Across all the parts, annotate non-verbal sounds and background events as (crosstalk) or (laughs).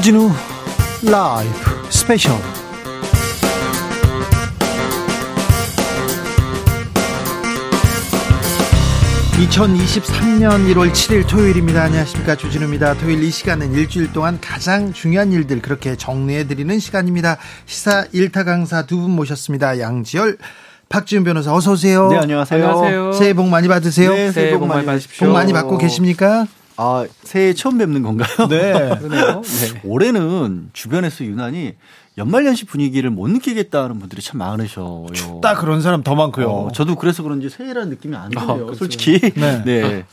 주진우 라이브 스페셜 2023년 1월 7일 토요일입니다. 안녕하십니까. 주진우입니다. 토요일 이 시간은 일주일 동안 가장 중요한 일들 그렇게 정리해드리는 시간입니다. 시사 1타 강사 두 분 모셨습니다. 양지열, 박지훈 변호사 어서 오세요. 네, 안녕하세요. 안녕하세요. 새해 복 많이 받으세요. 네, 새해 복 많이 받으십시오. 복 많이 받고 계십니까? 아, 새해 처음 뵙는 건가요? 네. (laughs) 그러네요. 네. 올해는 주변에서 유난히 연말연시 분위기를 못 느끼겠다는 분들이 참 많으셔요. 딱 그런 사람 더 많고요. 어, 저도 그래서 그런지 새해라는 느낌이 안 아, 들어요. 그렇죠. 솔직히. 네. 네.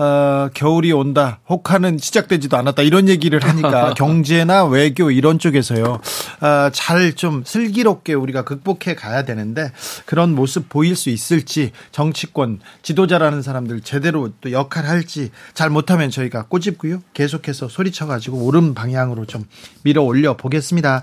어, 겨울이 온다. 혹하는 시작되지도 않았다. 이런 얘기를 하니까 (laughs) 경제나 외교 이런 쪽에서요. 어, 잘좀 슬기롭게 우리가 극복해 가야 되는데 그런 모습 보일 수 있을지 정치권 지도자라는 사람들 제대로 또 역할 할지 잘 못하면 저희가 꼬집고요. 계속해서 소리쳐 가지고 옳은 방향으로 좀 밀어 올려 보겠습니다.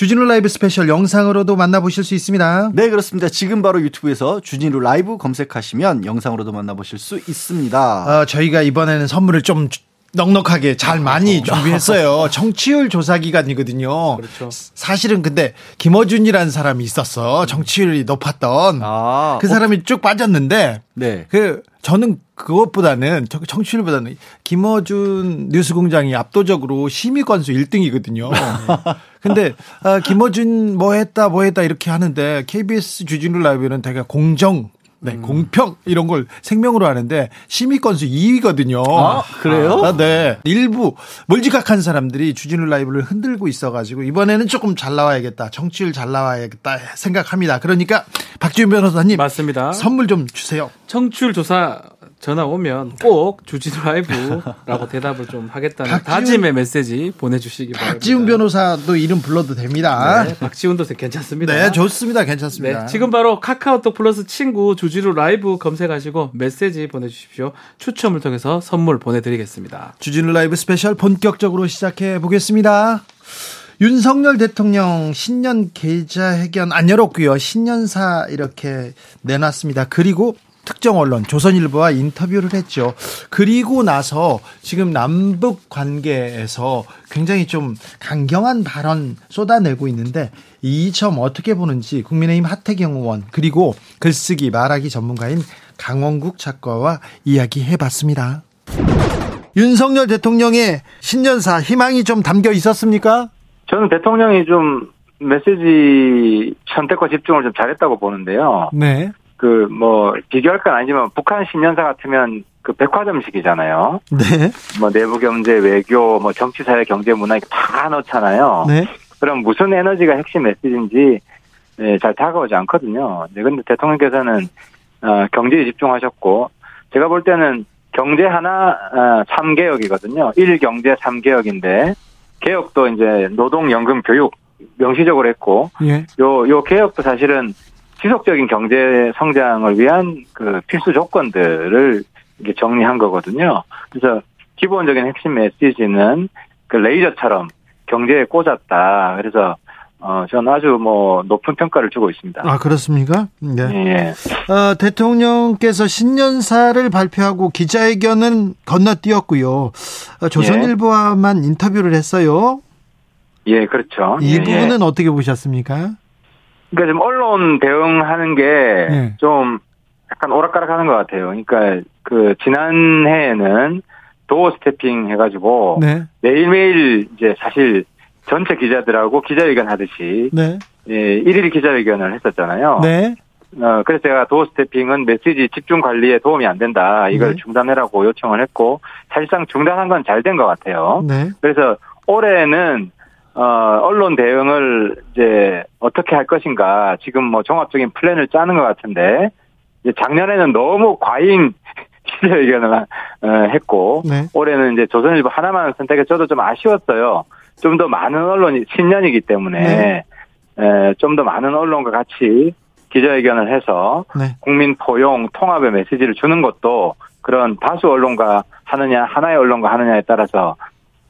주진우 라이브 스페셜 영상으로도 만나보실 수 있습니다. 네, 그렇습니다. 지금 바로 유튜브에서 주진우 라이브 검색하시면 영상으로도 만나보실 수 있습니다. 어, 저희가 이번에는 선물을 좀 주- 넉넉하게 잘 많이 준비했어요. (laughs) 청취율 조사 기간이거든요. 그렇죠. 사실은 근데 김어준이라는 사람이 있었어. 청취율이 높았던. 아, 그 사람이 쭉 빠졌는데 네. 그 저는 그것보다는 저- 청취율보다는 김어준 뉴스공장이 압도적으로 심의 건수 1등이거든요. (laughs) 근데 아, 김어준 뭐 했다 뭐 했다 이렇게 하는데 KBS 주진우 라이브는 되게 공정 네, 음. 공평 이런 걸 생명으로 하는데 심의 건수 2위거든요. 아, 그래요? 아, 네. 일부 몰지각한 사람들이 주진우 라이브를 흔들고 있어 가지고 이번에는 조금 잘 나와야겠다. 정치율 잘 나와야겠다 생각합니다. 그러니까 박지훈 변호사님 맞습니다. 선물 좀 주세요. 청취율 조사 전화 오면 꼭 주진우 라이브라고 (laughs) 대답을 좀 하겠다는 박지훈- 다짐의 메시지 보내주시기 바랍니다. 박지훈 변호사도 이름 불러도 됩니다. 네, 박지훈도 괜찮습니다. 네, 좋습니다. 괜찮습니다. 네, 지금 바로 카카오톡 플러스 친구 주진우 라이브 검색하시고 메시지 보내주십시오. 추첨을 통해서 선물 보내드리겠습니다. 주진우 라이브 스페셜 본격적으로 시작해 보겠습니다. 윤석열 대통령 신년 기자 회견 안 열었고요. 신년사 이렇게 내놨습니다. 그리고 특정 언론 조선일보와 인터뷰를 했죠. 그리고 나서 지금 남북 관계에서 굉장히 좀 강경한 발언 쏟아내고 있는데 이 점 어떻게 보는지 국민의힘 하태경 의원 그리고 글쓰기 말하기 전문가인 강원국 작가와 이야기해 봤습니다. 윤석열 대통령의 신년사 희망이 좀 담겨 있었습니까? 저는 대통령이 좀 메시지 선택과 집중을 좀 잘했다고 보는데요. 네. 그 뭐 비교할 건 아니지만 북한 신년사 같으면 그 백화점식이잖아요. 네. 뭐 내부 경제, 외교, 뭐 정치, 사회, 경제, 문화 이렇게 다 넣잖아요. 네. 그럼 무슨 에너지가 핵심 메시지인지 예, 잘 다가오지 않거든요. 네, 근데 대통령께서는 어, 경제에 집중하셨고 제가 볼 때는 경제 하나 어, 3개혁이거든요. 1경제 3개혁인데 개혁도 이제 노동, 연금, 교육 명시적으로 했고 예. 요, 요 개혁도 사실은 지속적인 경제 성장을 위한 그 필수 조건들을 이게 정리한 거거든요. 그래서 기본적인 핵심 메시지는 그 레이저처럼 경제에 꽂았다. 그래서 어, 저는 아주 뭐 높은 평가를 주고 있습니다. 아, 그렇습니까? 네. 예. 어, 대통령께서 신년사를 발표하고 기자회견은 건너뛰었고요. 어, 조선일보와만 인터뷰를 했어요. 예, 그렇죠. 이 예, 예. 부분은 어떻게 보셨습니까? 그러니까 지금 언론 대응하는 게 예. 좀 약간 오락가락하는 것 같아요. 그러니까 그 지난해에는 도어 스태핑 해가지고 네. 매일매일 이제 사실 전체 기자들하고 기자회견 하듯이 네. 예, 일일 기자회견을 했었잖아요. 네. 어, 그래서 제가 도어 스태핑은 메시지 집중 관리에 도움이 안 된다. 이걸 네. 중단해라고 요청을 했고 사실상 중단한 건 잘 된 것 같아요. 네. 그래서 올해는 어, 언론 대응을 이제 어떻게 할 것인가 지금 뭐 종합적인 플랜을 짜는 것 같은데 이제 작년에는 너무 과잉 (laughs) 기자회견을 어, 했고 네. 올해는 이제 조선일보 하나만 선택해 저도 좀 아쉬웠어요. 좀 더 많은 언론이 신년이기 때문에 네. 좀더 많은 언론과 같이 기자회견을 해서 네. 국민 포용 통합의 메시지를 주는 것도 그런 다수 언론과 하느냐 하나의 언론과 하느냐에 따라서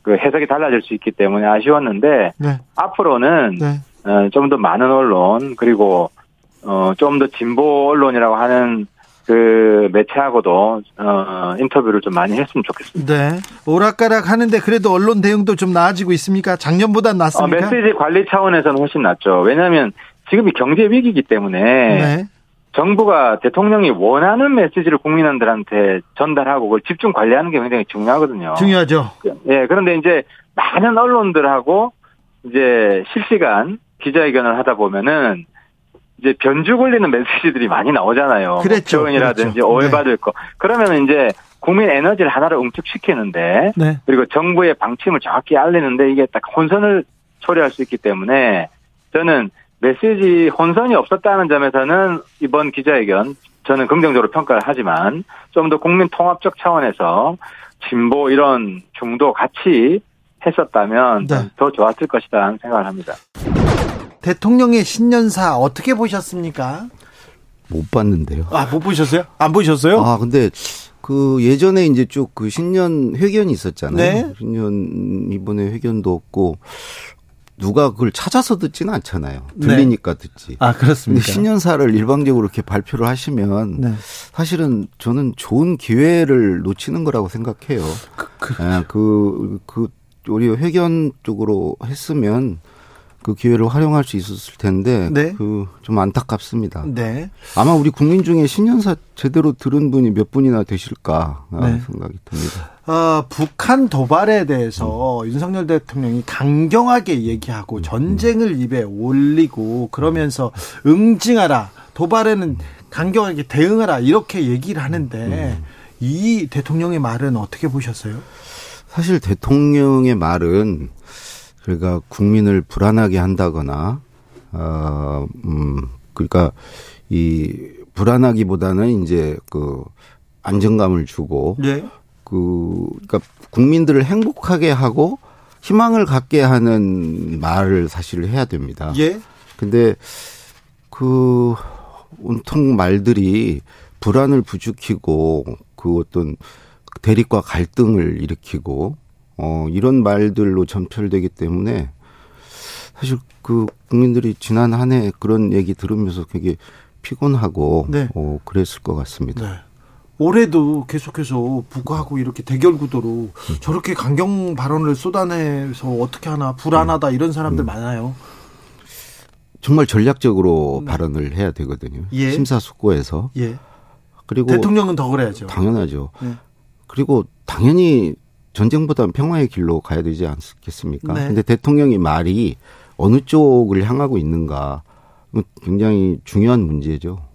그 해석이 달라질 수 있기 때문에 아쉬웠는데 네. 앞으로는 네. 좀더 많은 언론 그리고 어 좀 더 진보 언론이라고 하는 그 매체하고도 어, 인터뷰를 좀 많이 했으면 좋겠습니다. 네. 오락가락 하는데 그래도 언론 대응도 좀 나아지고 있습니까? 작년보다 어, 낫습니까? 메시지 관리 차원에서는 훨씬 낫죠. 왜냐하면 지금이 경제 위기이기 때문에 네. 정부가 대통령이 원하는 메시지를 국민들한테 전달하고 그걸 집중 관리하는 게 굉장히 중요하거든요. 중요하죠. 예, 그런데 이제 많은 언론들하고 이제 실시간 기자회견을 하다 보면은 이제 변주 걸리는 메시지들이 많이 나오잖아요. 그랬죠. 표현이라든지 그랬죠. 오해받을 거. 그러면 이제 국민 에너지를 하나로 응축시키는데 네. 그리고 정부의 방침을 정확히 알리는데 이게 딱 혼선을 초래할 수 있기 때문에 저는 메시지 혼선이 없었다는 점에서는 이번 기자회견 저는 긍정적으로 평가를 하지만 좀 더 국민 통합적 차원에서 진보 이런 중도 같이 했었다면 네. 더 좋았을 것이다 하는 생각을 합니다. 대통령의 신년사 어떻게 보셨습니까? 못 봤는데요. 아, 못 보셨어요? 안 보셨어요? 아, 근데 그 예전에 이제 쭉 그 신년 회견이 있었잖아요. 네. 신년 이번에 회견도 없고 누가 그걸 찾아서 듣지는 않잖아요. 네. 들리니까 듣지. 아, 그렇습니까? 신년사를 일방적으로 이렇게 발표를 하시면 네. 사실은 저는 좋은 기회를 놓치는 거라고 생각해요. 그, 그, 그, 우리 회견 쪽으로 했으면 그 기회를 활용할 수 있었을 텐데 네. 그좀 안타깝습니다. 네. 아마 우리 국민 중에 신년사 제대로 들은 분이 몇 분이나 되실까 네. 생각이 듭니다. 어, 북한 도발에 대해서 윤석열 대통령이 강경하게 얘기하고 전쟁을 입에 올리고 그러면서 응징하라 도발에는 강경하게 대응하라 이렇게 얘기를 하는데 이 대통령의 말은 어떻게 보셨어요? 사실 대통령의 말은 그러니까 국민을 불안하게 한다거나 어, 음, 그러니까 이 불안하기보다는 이제 그 안정감을 주고 네. 그 그러니까 국민들을 행복하게 하고 희망을 갖게 하는 말을 사실 해야 됩니다. 예. 근데 그 온통 말들이 불안을 부추기고 그 어떤 대립과 갈등을 일으키고 어 이런 말들로 전철되기 때문에 사실 그 국민들이 지난 한 해 그런 얘기 들으면서 되게 피곤하고 네. 어 그랬을 것 같습니다. 네. 올해도 계속해서 북하고 이렇게 대결 구도로 저렇게 강경 발언을 쏟아내서 어떻게 하나 불안하다 이런 사람들 많아요. 정말 전략적으로 발언을 해야 되거든요. 네. 예. 심사숙고해서 예. 그리고 대통령은 더 그래야죠. 당연하죠. 네. 그리고 당연히 전쟁보다는 평화의 길로 가야 되지 않겠습니까? 네. 근데 대통령이 말이 어느 쪽을 향하고 있는가 굉장히 중요한 문제죠.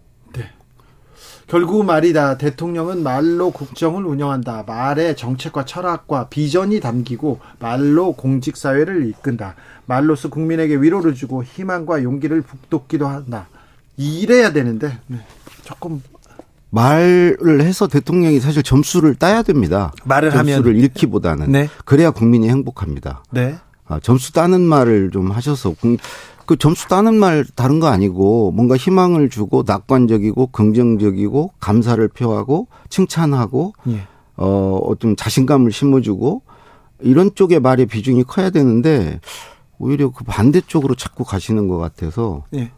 결국 말이다. 대통령은 말로 국정을 운영한다. 말에 정책과 철학과 비전이 담기고 말로 공직 사회를 이끈다. 말로써 국민에게 위로를 주고 희망과 용기를 북돋기도 한다. 이래야 되는데 네. 조금 말을 해서 대통령이 사실 점수를 따야 됩니다. 말을 점수를 하면 잃기보다는 네. 그래야 국민이 행복합니다. 네. 아, 점수 따는 말을 좀 하셔서 국- 그 점수 따는 말 다른 거 아니고 뭔가 희망을 주고 낙관적이고 긍정적이고 감사를 표하고 칭찬하고 예. 어 어떤 자신감을 심어주고 이런 쪽의 말의 비중이 커야 되는데 오히려 그 반대쪽으로 자꾸 가시는 것 같아서 예.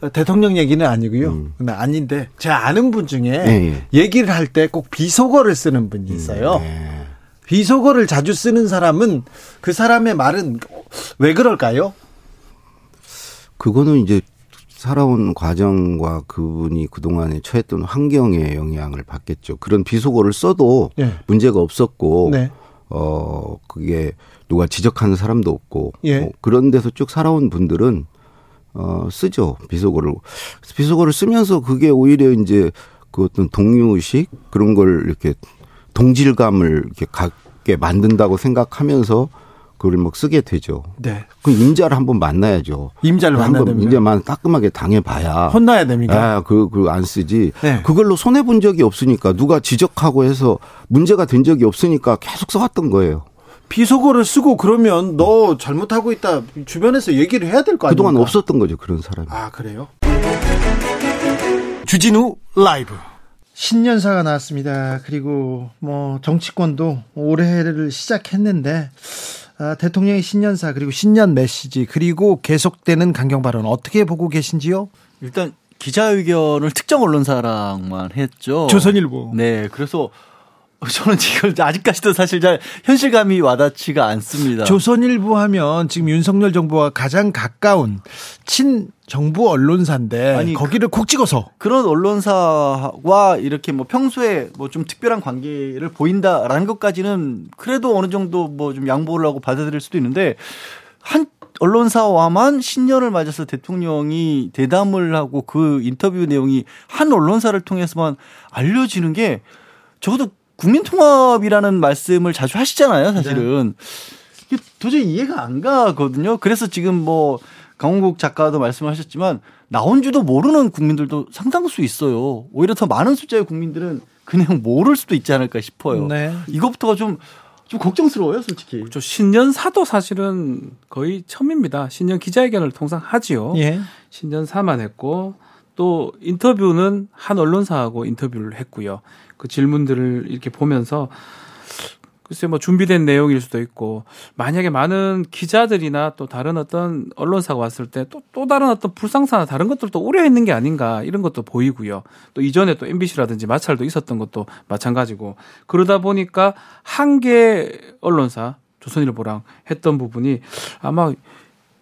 어, 대통령 얘기는 아니고요. 음. 아닌데 제가 아는 분 중에 예, 얘기를 할 때 꼭 비속어를 쓰는 분이 있어요. 네. 비속어를 자주 쓰는 사람은 그 사람의 말은 왜 그럴까요? 그거는 이제 살아온 과정과 그분이 그동안에 처했던 환경에 영향을 받겠죠. 그런 비속어를 써도 예. 문제가 없었고 네. 어 그게 누가 지적하는 사람도 없고 예. 어, 그런 데서 쭉 살아온 분들은 어 쓰죠 비속어를 비속어를 쓰면서 그게 오히려 이제 그 어떤 동료의식 그런 걸 이렇게 동질감을 이렇게 갖게 만든다고 생각하면서 그걸 막 쓰게 되죠. 네. 그 임자를 한번 만나야죠. 임자를 만나야 한번 됩니다. 임자만 따끔하게 당해봐야. 혼나야 됩니까? 아, 그, 그, 안 쓰지. 네. 그걸로 손해본 적이 없으니까, 누가 지적하고 해서 문제가 된 적이 없으니까 계속 써왔던 거예요. 비속어를 쓰고 그러면 너 잘못하고 있다 주변에서 얘기를 해야 될 거 아닙니까? 그동안 없었던 거죠, 그런 사람이. 아 그래요? 주진우 라이브 신년사가 나왔습니다. 그리고 뭐 정치권도 올해를 시작했는데 아, 대통령의 신년사 그리고 신년 메시지 그리고 계속되는 강경 발언 어떻게 보고 계신지요? 일단 기자회견을 특정 언론사랑만 했죠. 조선일보. 네, 그래서 (laughs) 저는 이걸 아직까지도 사실 잘 현실감이 와닿지가 않습니다. 조선일보 하면 지금 윤석열 정부와 가장 가까운 친 정부 언론사인데 아니, 거기를 콕 찍어서 그런 언론사와 이렇게 뭐 평소에 뭐 좀 특별한 관계를 보인다라는 것까지는 그래도 어느 정도 뭐 좀 양보를 하고 받아들일 수도 있는데 한 언론사와만 신년을 맞아서 대통령이 대담을 하고 그 인터뷰 내용이 한 언론사를 통해서만 알려지는 게 적어도 국민통합이라는 말씀을 자주 하시잖아요, 사실은. 이게 도저히 이해가 안 가거든요. 그래서 지금 뭐 강원국 작가도 말씀하셨지만 나온 줄도 모르는 국민들도 상당수 있어요. 오히려 더 많은 숫자의 국민들은 그냥 모를 수도 있지 않을까 싶어요. 네. 이것부터가 좀, 좀 걱정스러워요, 솔직히. 저 신년사도 사실은 거의 처음입니다. 신년 기자회견을 통상 하지요. 예. 신년사만 했고 또 인터뷰는 한 언론사하고 인터뷰를 했고요. 그 질문들을 이렇게 보면서 글쎄 뭐 준비된 내용일 수도 있고 만약에 많은 기자들이나 또 다른 어떤 언론사가 왔을 때또또 다른 어떤 불상사나 다른 것들도 우려했는 게 아닌가 이런 것도 보이고요. 또 이전에 또 MBC라든지 마찰도 있었던 것도 마찬가지고 그러다 보니까 한 개 언론사 조선일보랑 했던 부분이 아마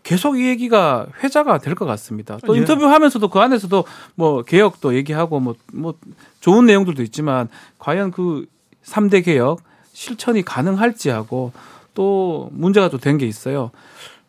계속 이 얘기가 회자가 될 것 같습니다. 또 예. 인터뷰하면서도 그 안에서도 뭐 개혁도 얘기하고 뭐뭐 좋은 내용들도 있지만 과연 그 3대 개혁 실천이 가능할지 하고 또 문제가 또 된 게 있어요.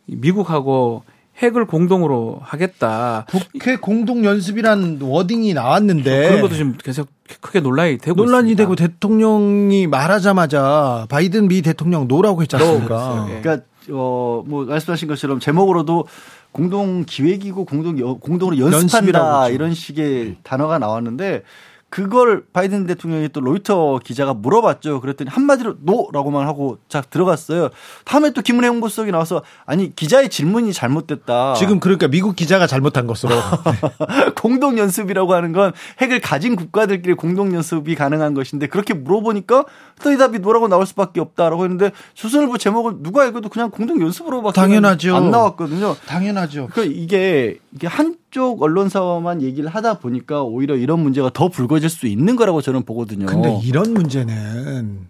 이 미국하고 핵을 공동으로 하겠다. 국회 공동 연습이란 워딩이 나왔는데 그런 것도 지금 계속 크게 논란이 되고 네. 논란이 있습니다. 되고 대통령이 말하자마자 바이든 미 대통령 no라고 했지 않습니까? 그랬어요. 예. 그러니까 어 뭐 말씀하신 것처럼 제목으로도 공동 기획이고 공동 여- 공동으로 연습한다. 이런 식의 단어가 나왔는데 그걸 바이든 대통령이 또 로이터 기자가 물어봤죠. 그랬더니 한마디로 no라고만 하고 자 들어갔어요. 다음에 또 김은혜 홍보수석이 나와서 아니 기자의 질문이 잘못됐다. 지금 그러니까 미국 기자가 잘못한 것으로 (laughs) 공동 연습이라고 하는 건 핵을 가진 국가들끼리 공동 연습이 가능한 것인데 그렇게 물어보니까 또 이 답이 no라고 나올 수밖에 없다라고 했는데 조선일보 제목은 누가 읽어도 그냥 공동 연습으로밖에 당연하죠. 안 나왔거든요. 당연하죠. 그 이게 이게 한쪽 언론사와만 얘기를 하다 보니까 오히려 이런 문제가 더 불거질 수 있는 거라고 저는 보거든요. 근데 이런 문제는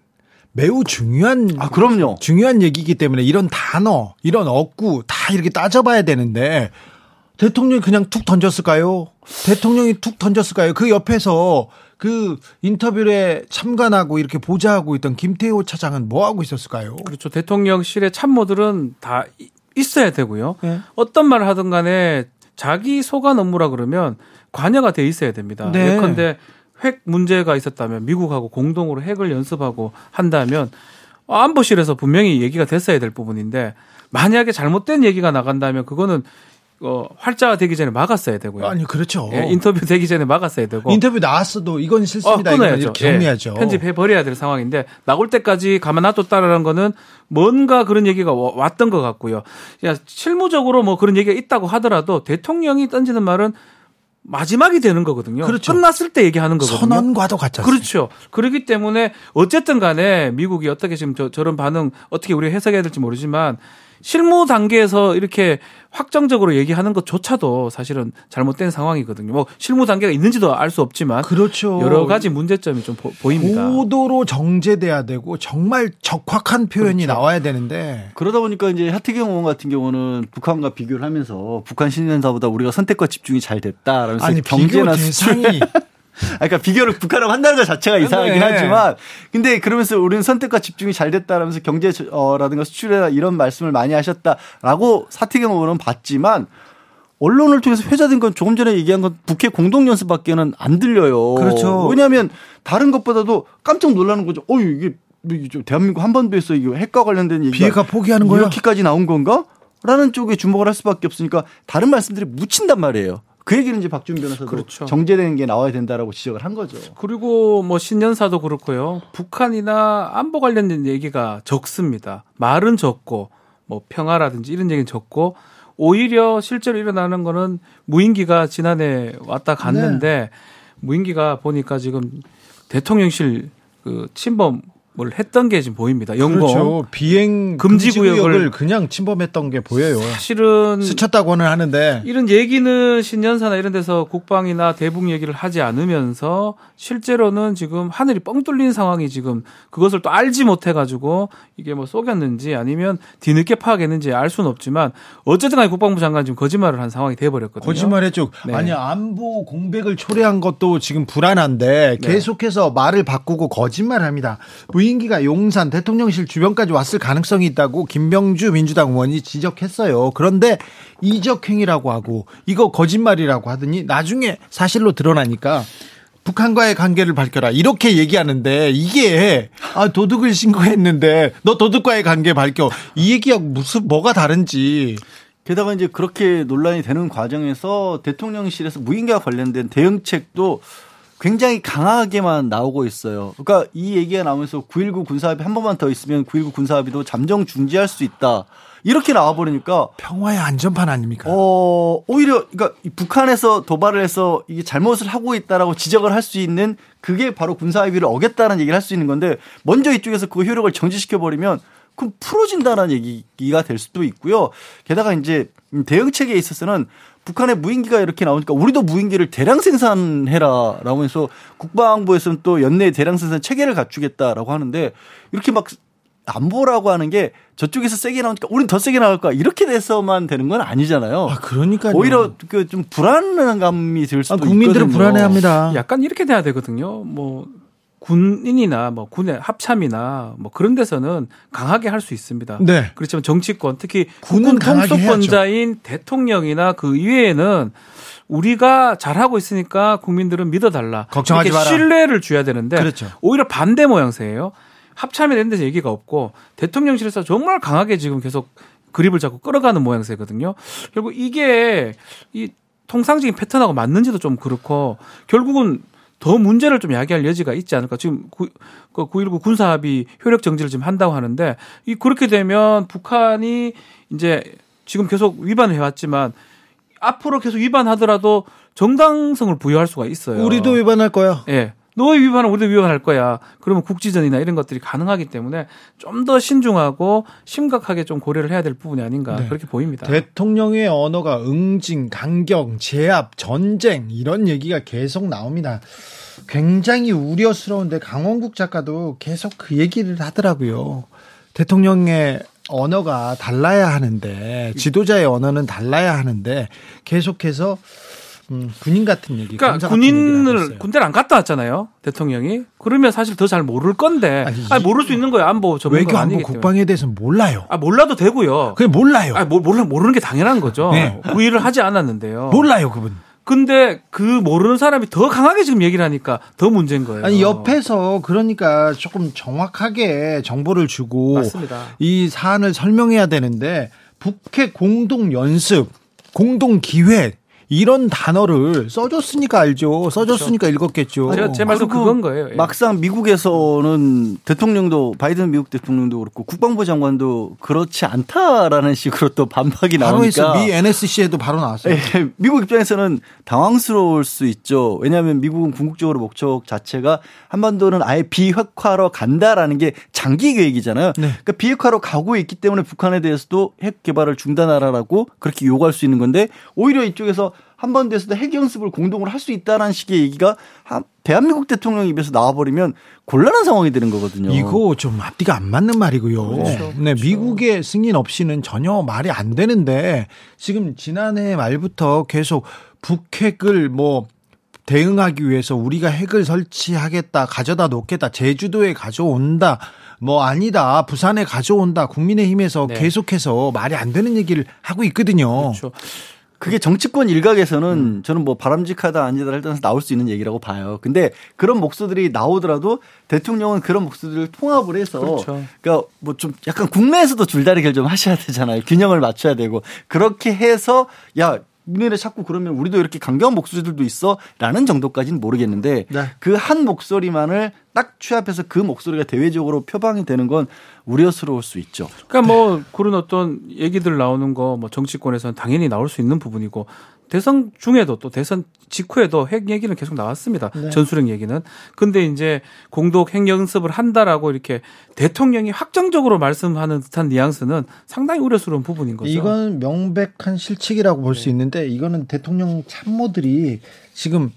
매우 중요한 아 그럼요. 중요한 얘기이기 때문에 이런 단어, 이런 어구 다 이렇게 따져봐야 되는데 대통령이 그냥 툭 던졌을까요? 대통령이 툭 던졌을까요? 그 옆에서 그 인터뷰에 참관하고 이렇게 보좌하고 있던 김태호 차장은 뭐 하고 있었을까요? 그렇죠. 대통령실의 참모들은 다 이- 있어야 되고요. 네. 어떤 말을 하든 간에 자기 소관 업무라 그러면 관여가 돼 있어야 됩니다. 네. 예컨대 핵 문제가 있었다면 미국하고 공동으로 핵을 연습하고 한다면 안보실에서 분명히 얘기가 됐어야 될 부분인데 만약에 잘못된 얘기가 나간다면 그거는 어, 활자가 되기 전에 막았어야 되고요. 아니 그렇죠. 예, 인터뷰 되기 전에 막았어야 되고. 인터뷰 나왔어도 이건 어, 실수입니다. 이건 끊어야죠. 이렇게 정리하죠. 예, 편집해 버려야 될 상황인데 나올 때까지 가만 놔뒀다라는 거는 뭔가 그런 얘기가 와- 왔던 것 같고요. 야, 실무적으로 뭐 그런 얘기가 있다고 하더라도 대통령이 던지는 말은 마지막이 되는 거거든요. 그렇죠. 끝났을 때 얘기하는 거거든요. 선언과도 않습니까? 그렇죠. 그렇기 때문에 어쨌든 간에 미국이 어떻게 지금 저, 저런 반응 어떻게 우리가 해석해야 될지 모르지만 실무 단계에서 이렇게 확정적으로 얘기하는 것조차도 사실은 잘못된 상황이거든요. 뭐 실무 단계가 있는지도 알 수 없지만 그렇죠. 여러 가지 문제점이 좀 보, 보입니다. 고도로 정제돼야 되고 정말 적확한 표현이 그렇죠. 나와야 되는데 그러다 보니까 이제 하태경 의원 같은 경우는 북한과 비교를 하면서 북한 신년사보다 우리가 선택과 집중이 잘 됐다라면서 아니 경제나 비교 수출 대상이 아, 그러니까 비교를 북한하고 한다는 것 자체가 이상하긴 네. 하지만, 근데 그러면서 우리는 선택과 집중이 잘 됐다라면서 경제라든가 수출이나 이런 말씀을 많이 하셨다라고 사태경 의원은 봤지만, 언론을 통해서 회자된 건 조금 전에 얘기한 건 북핵 공동연습밖에는 안 들려요. 그렇죠. 왜냐하면 다른 것보다도 깜짝 놀라는 거죠. 어 이게 이게 좀 대한민국 한반도에서 이게 핵과 관련된 얘기가 비핵화 포기하는 거야? 이렇게까지 나온 건가? 라는 쪽에 주목을 할 수밖에 없으니까 다른 말씀들이 묻힌단 말이에요. 그 얘기는 이제 박준 변호사도 그렇죠. 정제되는 게 나와야 된다라고 지적을 한 거죠. 그리고 뭐 신년사도 그렇고요. 북한이나 안보 관련된 얘기가 적습니다. 말은 적고 뭐 평화라든지 이런 얘기는 적고 오히려 실제로 일어나는 거는 무인기가 지난해 왔다 갔는데 무인기가 보니까 지금 대통령실 그 침범 뭘 했던 게 지금 보입니다. 영공. 그렇죠. 비행 금지, 금지 구역을 구역을 그냥 침범했던 게 보여요. 사실은 스쳤다고는 하는데 이런 얘기는 신년사나 이런 데서 국방이나 대북 얘기를 하지 않으면서 실제로는 지금 하늘이 뻥 뚫린 상황이 지금 그것을 또 알지 못해 가지고 이게 뭐 속였는지 아니면 뒤늦게 파악했는지 알 수는 없지만 어쨌든 간에 국방부 장관 지금 거짓말을 한 상황이 돼 버렸거든요. 거짓말했죠. 네. 아니 안보 공백을 초래한 것도 지금 불안한데 네. 계속해서 말을 바꾸고 거짓말합니다. 무인기가 용산 대통령실 주변까지 왔을 가능성이 있다고 김병주 민주당 의원이 지적했어요. 그런데 이적행위라고 하고 이거 거짓말이라고 하더니 나중에 사실로 드러나니까 북한과의 관계를 밝혀라. 이렇게 얘기하는데 이게 아 도둑을 신고했는데 너 도둑과의 관계 밝혀. 이 얘기하고 무슨 뭐가 다른지. 게다가 이제 그렇게 논란이 되는 과정에서 대통령실에서 무인기와 관련된 대응책도 굉장히 강하게만 나오고 있어요. 그러니까 이 얘기가 나오면서 9.19 군사합의 한 번만 더 있으면 9.19 군사합의도 잠정 중지할 수 있다. 이렇게 나와버리니까 평화의 안전판 아닙니까? 어, 오히려, 그러니까 이 북한에서 도발을 해서 이게 잘못을 하고 있다라고 지적을 할 수 있는 그게 바로 군사합의를 어겼다는 얘기를 할 수 있는 건데 먼저 이쪽에서 그 효력을 정지시켜 버리면 그럼 풀어진다는 얘기가 될 수도 있고요. 게다가 이제 대응책에 있어서는 북한의 무인기가 이렇게 나오니까 우리도 무인기를 대량 생산해라라고 해서 국방부에서는 또 연내 대량 생산 체계를 갖추겠다라고 하는데 이렇게 막 안보라고 하는 게 저쪽에서 세게 나오니까 우린 더 세게 나갈 거야 이렇게 돼서만 되는 건 아니잖아요. 아, 그러니까요. 오히려 그 좀 불안한 감이 들 수도 아, 국민들은 있거든요. 불안해합니다. 약간 이렇게 돼야 되거든요. 뭐 군인이나 뭐 군의 합참이나 뭐 그런 데서는 강하게 할 수 있습니다. 네. 그렇지만 정치권 특히 군은 통수권자인 대통령이나 그 이외에는 우리가 잘하고 있으니까 국민들은 믿어달라. 걱정하지 이렇게 마라. 신뢰를 줘야 되는데 그렇죠. 오히려 반대 모양새예요. 합참이 된 데서 얘기가 없고 대통령실에서 정말 강하게 지금 계속 그립을 잡고 끌어가는 모양새거든요. 결국 이게 이 통상적인 패턴하고 맞는지도 좀 그렇고 결국은 더 문제를 좀 야기할 여지가 있지 않을까. 지금 구, 그9.19 군사합의 효력 정지를 지금 한다고 하는데 이 그렇게 되면 북한이 이제 지금 계속 위반을 해왔지만 앞으로 계속 위반하더라도 정당성을 부여할 수가 있어요. 우리도 위반할 거야. 예. 너의 위반은 우리도 위반할 거야. 그러면 국지전이나 이런 것들이 가능하기 때문에 좀 더 신중하고 심각하게 좀 고려를 해야 될 부분이 아닌가 네. 그렇게 보입니다. 대통령의 언어가 응징, 강경, 제압, 전쟁 이런 얘기가 계속 나옵니다. 굉장히 우려스러운데 강원국 작가도 계속 그 얘기를 하더라고요. 대통령의 언어가 달라야 하는데 지도자의 언어는 달라야 하는데 계속해서 음, 군인 같은 얘기, 그러니까 군인을. 군대를 안 갔다 왔잖아요. 대통령이. 그러면 사실 더 잘 모를 건데. 아니, 아니, 이- 모를 수 있는 거예요. 안보 전문가 외교 안보. 국방에 대해서는 몰라요. 아 몰라도 되고요. 그게 몰라요. 아 모- 몰라 모르는 게 당연한 거죠. 네. 구의를 하지 않았는데요. 몰라요, 그분. 근데 그 모르는 사람이 더 강하게 지금 얘기를 하니까 더 문제인 거예요. 아니 옆에서 그러니까 조금 정확하게 정보를 주고 맞습니다. 이 사안을 설명해야 되는데 북핵 공동 연습, 공동 기획 이런 단어를 써줬으니까 알죠. 써줬으니까 읽었겠죠. 제가 제 말씀 그건 거예요. 예. 막상 미국에서는 대통령도 바이든 미국 대통령도 그렇고 국방부 장관도 그렇지 않다라는 식으로 또 반박이 바로 나오니까 미 NSC에도 바로 나왔어요. 예, 미국 입장에서는 당황스러울 수 있죠. 왜냐하면 미국은 궁극적으로 목적 자체가 한반도는 아예 비핵화로 간다라는 게 장기 계획이잖아요. 네. 그러니까 비핵화로 가고 있기 때문에 북한에 대해서도 핵 개발을 중단하라라고 그렇게 요구할 수 있는 건데 오히려 이쪽에서 한반도에서도 핵 연습을 공동으로 할 수 있다라는 식의 얘기가 한- 대한민국 대통령 입에서 나와버리면 곤란한 상황이 되는 거거든요. 이거 좀 앞뒤가 안 맞는 말이고요. 그렇죠. 네, 미국의 승인 없이는 전혀 말이 안 되는데 지금 지난해 말부터 계속 북핵을 뭐 대응하기 위해서 우리가 핵을 설치하겠다, 가져다 놓겠다, 제주도에 가져온다, 뭐 아니다, 부산에 가져온다, 국민의힘에서 네. 계속해서 말이 안 되는 얘기를 하고 있거든요. 그렇죠. 그게 정치권 일각에서는 저는 뭐 바람직하다 아니다를 떠나서 나올 수 있는 얘기라고 봐요. 근데 그런 목소들이 나오더라도 대통령은 그런 목소들을 통합을 해서 그렇죠. 그러니까 뭐 좀 약간 국내에서도 줄다리기를 좀 하셔야 되잖아요. 균형을 맞춰야 되고 그렇게 해서 야 니네 자꾸 그러면 우리도 이렇게 강경한 목소리들도 있어라는 정도까지는 모르겠는데 네. 그한 목소리만을 딱 취합해서 그 목소리가 대외적으로 표방이 되는 건 우려스러울 수 있죠. 그러니까 뭐 그런 어떤 얘기들 나오는 거 뭐 정치권에서는 당연히 나올 수 있는 부분이고 대선 중에도 또 대선 직후에도 핵 얘기는 계속 나왔습니다. 네. 전술핵 얘기는. 근데 이제 공동 핵 연습을 한다라고 이렇게 대통령이 확정적으로 말씀하는 듯한 뉘앙스는 상당히 우려스러운 부분인 거죠. 이건 명백한 실책이라고 볼 네. 수 있는데 이거는 대통령 참모들이 지금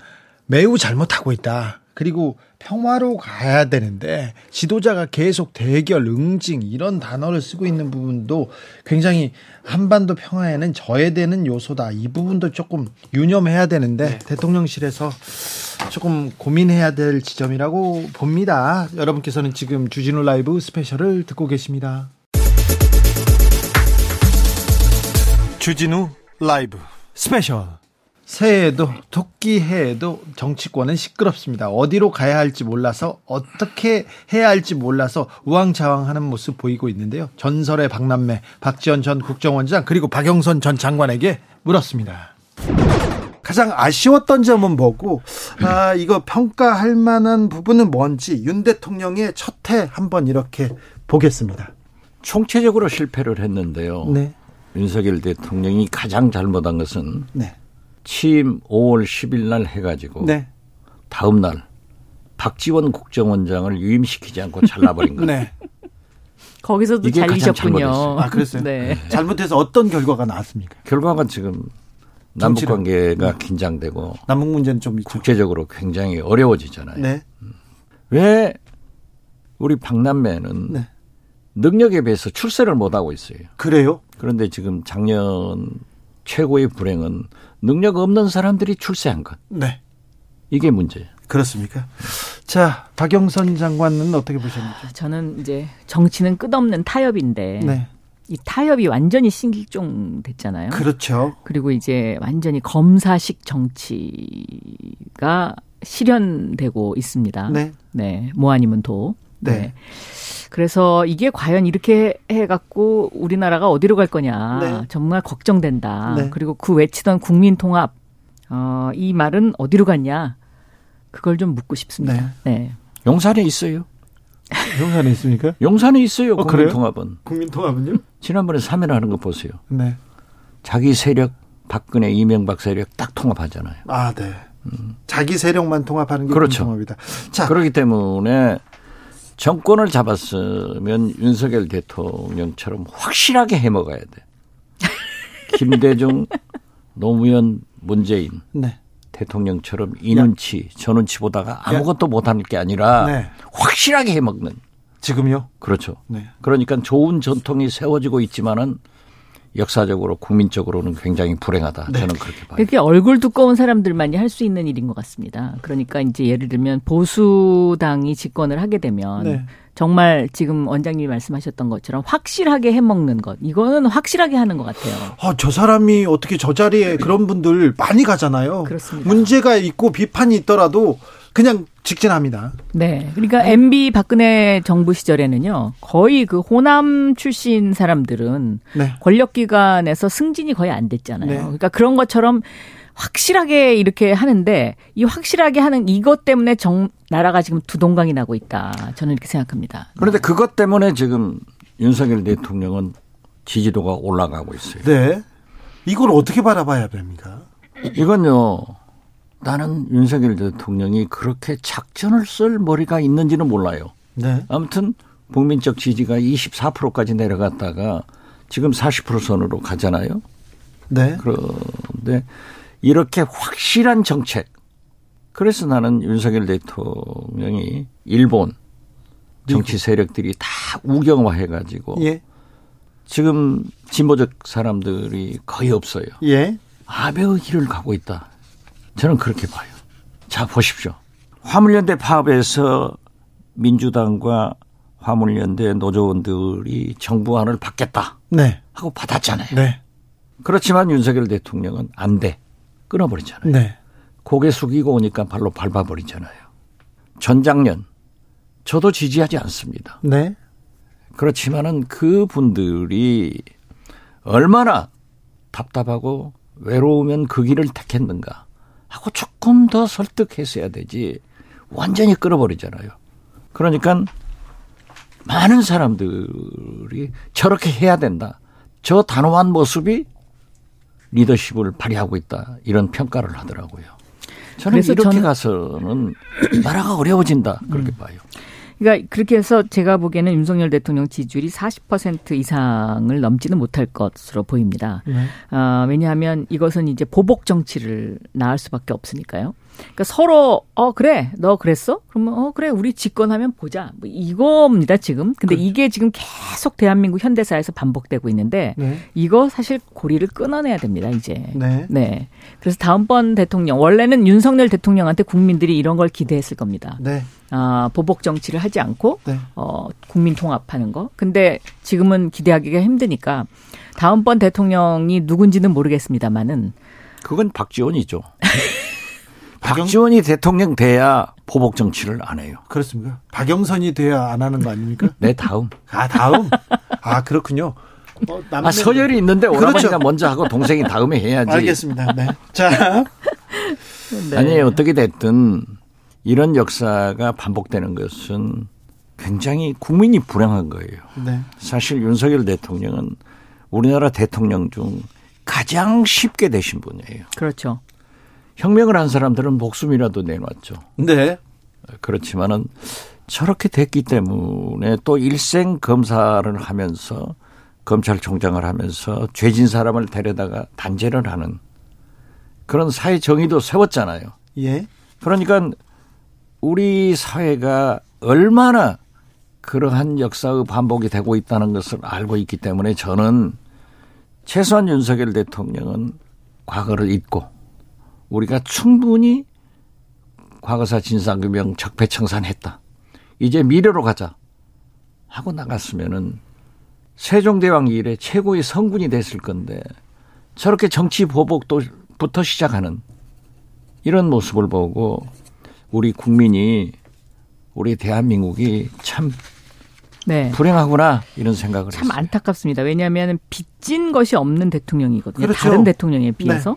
매우 잘못하고 있다. 그리고 평화로 가야 되는데 지도자가 계속 대결, 응징 이런 단어를 쓰고 있는 부분도 굉장히 한반도 평화에는 저해되는 요소다. 이 부분도 조금 유념해야 되는데 대통령실에서 조금 고민해야 될 지점이라고 봅니다. 여러분께서는 지금 주진우 라이브 스페셜을 듣고 계십니다. 주진우 라이브 스페셜 새해에도 토끼 해에도 정치권은 시끄럽습니다. 어디로 가야 할지 몰라서 어떻게 해야 할지 몰라서 우왕좌왕하는 모습 보이고 있는데요. 전설의 박남매 박지원 전 국정원장 그리고 박영선 전 장관에게 물었습니다. 가장 아쉬웠던 점은 뭐고 아 이거 평가할 만한 부분은 뭔지 윤 대통령의 첫 해 한번 이렇게 보겠습니다. 총체적으로 실패를 했는데요. 네, 윤석열 대통령이 가장 잘못한 것은 네, 취임 5월 10일 날 해가지고 네, 다음 날 박지원 국정원장을 유임시키지 않고 잘라버린 거예요. (laughs) 네. 거기서도 잘리셨군요. 아 그랬어요. 네. 잘못해서 어떤 결과가 나왔습니까? 결과가 지금 남북 관계가 긴장되고 남북 문제는 좀 있죠. 국제적으로 굉장히 어려워지잖아요. 네, 왜 우리 박남매는 네. 능력에 비해서 출세를 못 하고 있어요. 그래요? 그런데 지금 작년 최고의 불행은 능력 없는 사람들이 출세한 것. 네, 이게 문제예요. 그렇습니까? 자, 박영선 장관은 어떻게 보셨는지? 저는 이제 정치는 끝없는 타협인데 네, 이 타협이 완전히 신길종 됐잖아요. 그렇죠. 그리고 이제 완전히 검사식 정치가 실현되고 있습니다. 네, 네, 뭐 아니면 도. 네. 그래서 이게 과연 이렇게 해갖고 우리나라가 어디로 갈 거냐 네. 정말 걱정된다. 네. 그리고 그 외치던 국민 통합 어, 이 말은 어디로 갔냐 그걸 좀 묻고 싶습니다. 네. 용산에 있어요. 용산에 있습니까? 용산에 있어요. 어, 그래요? 국민 통합은. 국민 통합은요? 지난번에 사면하는 거 보세요. 네. 자기 세력 박근혜 이명박 세력 딱 통합하잖아요. 아, 네. 자기 세력만 통합하는 게 그렇죠. 국민통합이다. 자, 그렇기 때문에 정권을 잡았으면 윤석열 대통령처럼 확실하게 해먹어야 돼. (laughs) 김대중, 노무현, 문재인 네, 대통령처럼 이 눈치, 저 눈치 보다가 아무것도 못하는 게 아니라 네. 확실하게 해먹는. 지금요? 그렇죠. 네. 그러니까 좋은 전통이 세워지고 있지만은 역사적으로 국민적으로는 굉장히 불행하다. 네. 저는 그렇게 봐요. 그게 얼굴 두꺼운 사람들만이 할 수 있는 일인 것 같습니다. 그러니까 이제 예를 들면 보수당이 집권을 하게 되면 네. 정말 지금 원장님이 말씀하셨던 것처럼 확실하게 해먹는 것 이거는 확실하게 하는 것 같아요. 아, 저 사람이 어떻게 저 자리에 그런 분들 많이 가잖아요. 그렇습니다. 문제가 있고 비판이 있더라도 그냥 직진합니다. 네. 그러니까 MB 박근혜 정부 시절에는요, 거의 그 호남 출신 사람들은 네. 권력 기관에서 승진이 거의 안 됐잖아요. 네. 그러니까 그런 것처럼 확실하게 이렇게 하는데 이 확실하게 하는 이것 때문에 정, 나라가 지금 두동강이 나고 있다. 저는 이렇게 생각합니다. 그런데 그것 때문에 지금 윤석열 대통령은 지지도가 올라가고 있어요. 네. 이걸 어떻게 바라봐야 됩니까? 이건요, 나는 윤석열 대통령이 그렇게 작전을 쓸 머리가 있는지는 몰라요. 네. 아무튼 국민적 지지가 24%까지 내려갔다가 지금 40% 선으로 가잖아요. 네. 그런데 이렇게 확실한 정책. 그래서 나는 윤석열 대통령이 일본 정치 세력들이 다 우경화해 가지고 예. 지금 진보적 사람들이 거의 없어요. 예. 아베의 길을 가고 있다. 저는 그렇게 봐요. 자, 보십시오. 화물연대 파업에서 민주당과 화물연대 노조원들이 정부안을 받겠다 네. 하고 받았잖아요. 네. 그렇지만 윤석열 대통령은 안 돼. 끊어버리잖아요. 네. 고개 숙이고 오니까 발로 밟아버리잖아요. 전작년 저도 지지하지 않습니다. 네. 그렇지만은 그 분들이 얼마나 답답하고 외로우면 그 길을 택했는가 하고 조금 더 설득했어야 되지 완전히 끌어버리잖아요. 그러니까 많은 사람들이 저렇게 해야 된다. 저 단호한 모습이 리더십을 발휘하고 있다 이런 평가를 하더라고요. 저는 이렇게 저는- 가서는 나라가 어려워진다 그렇게 봐요. 그러니까 그렇게 해서 제가 보기에는 윤석열 대통령 지지율이 40% 이상을 넘지는 못할 것으로 보입니다. 네. 아, 왜냐하면 이것은 이제 보복 정치를 낳을 수밖에 없으니까요. 그러니까 서로 어 그래 너 그랬어? 그러면 어 그래 우리 집권하면 보자. 뭐 이겁니다 지금. 근데 그렇죠. 이게 지금 계속 대한민국 현대사에서 반복되고 있는데 네. 이거 사실 고리를 끊어내야 됩니다 이제. 네. 네. 그래서 다음번 대통령 원래는 윤석열 대통령한테 국민들이 이런 걸 기대했을 겁니다. 네. 아, 보복 정치를 하지 않고 네. 어, 국민 통합하는 거. 근데 지금은 기대하기가 힘드니까 다음번 대통령이 누군지는 모르겠습니다만은 그건 박지원이죠. (laughs) 박지원이 대통령 돼야 보복 정치를 안 해요. 그렇습니까? 박영선이 돼야 안 하는 거 아닙니까? 내 (laughs) 다음. 아 다음. 아 그렇군요. 어, 남는- 아 서열이 있는데 오라버니가 그렇죠. 먼저 하고 동생이 다음에 해야지. 알겠습니다. 네. 자, 네. (laughs) 아니 어떻게 됐든 이런 역사가 반복되는 것은 굉장히 국민이 불행한 거예요. 네. 사실 윤석열 대통령은 우리나라 대통령 중 가장 쉽게 되신 분이에요. 그렇죠. 혁명을 한 사람들은 목숨이라도 내놨죠. 네. 그렇지만은 저렇게 됐기 때문에 또 일생 검사를 하면서 검찰총장을 하면서 죄진 사람을 데려다가 단죄를 하는 그런 사회 정의도 세웠잖아요. 예. 그러니까 우리 사회가 얼마나 그러한 역사의 반복이 되고 있다는 것을 알고 있기 때문에 저는 최소한 윤석열 대통령은 과거를 잊고 우리가 충분히 과거사 진상규명 적폐청산했다. 이제 미래로 가자 하고 나갔으면은 세종대왕 이래 최고의 성군이 됐을 건데 저렇게 정치 보복도부터 시작하는 이런 모습을 보고 우리 국민이 우리 대한민국이 참 네. 불행하구나 이런 생각을 참 했어요. 안타깝습니다. 왜냐하면 빚진 것이 없는 대통령이거든요. 그렇죠. 다른 대통령에 비해서.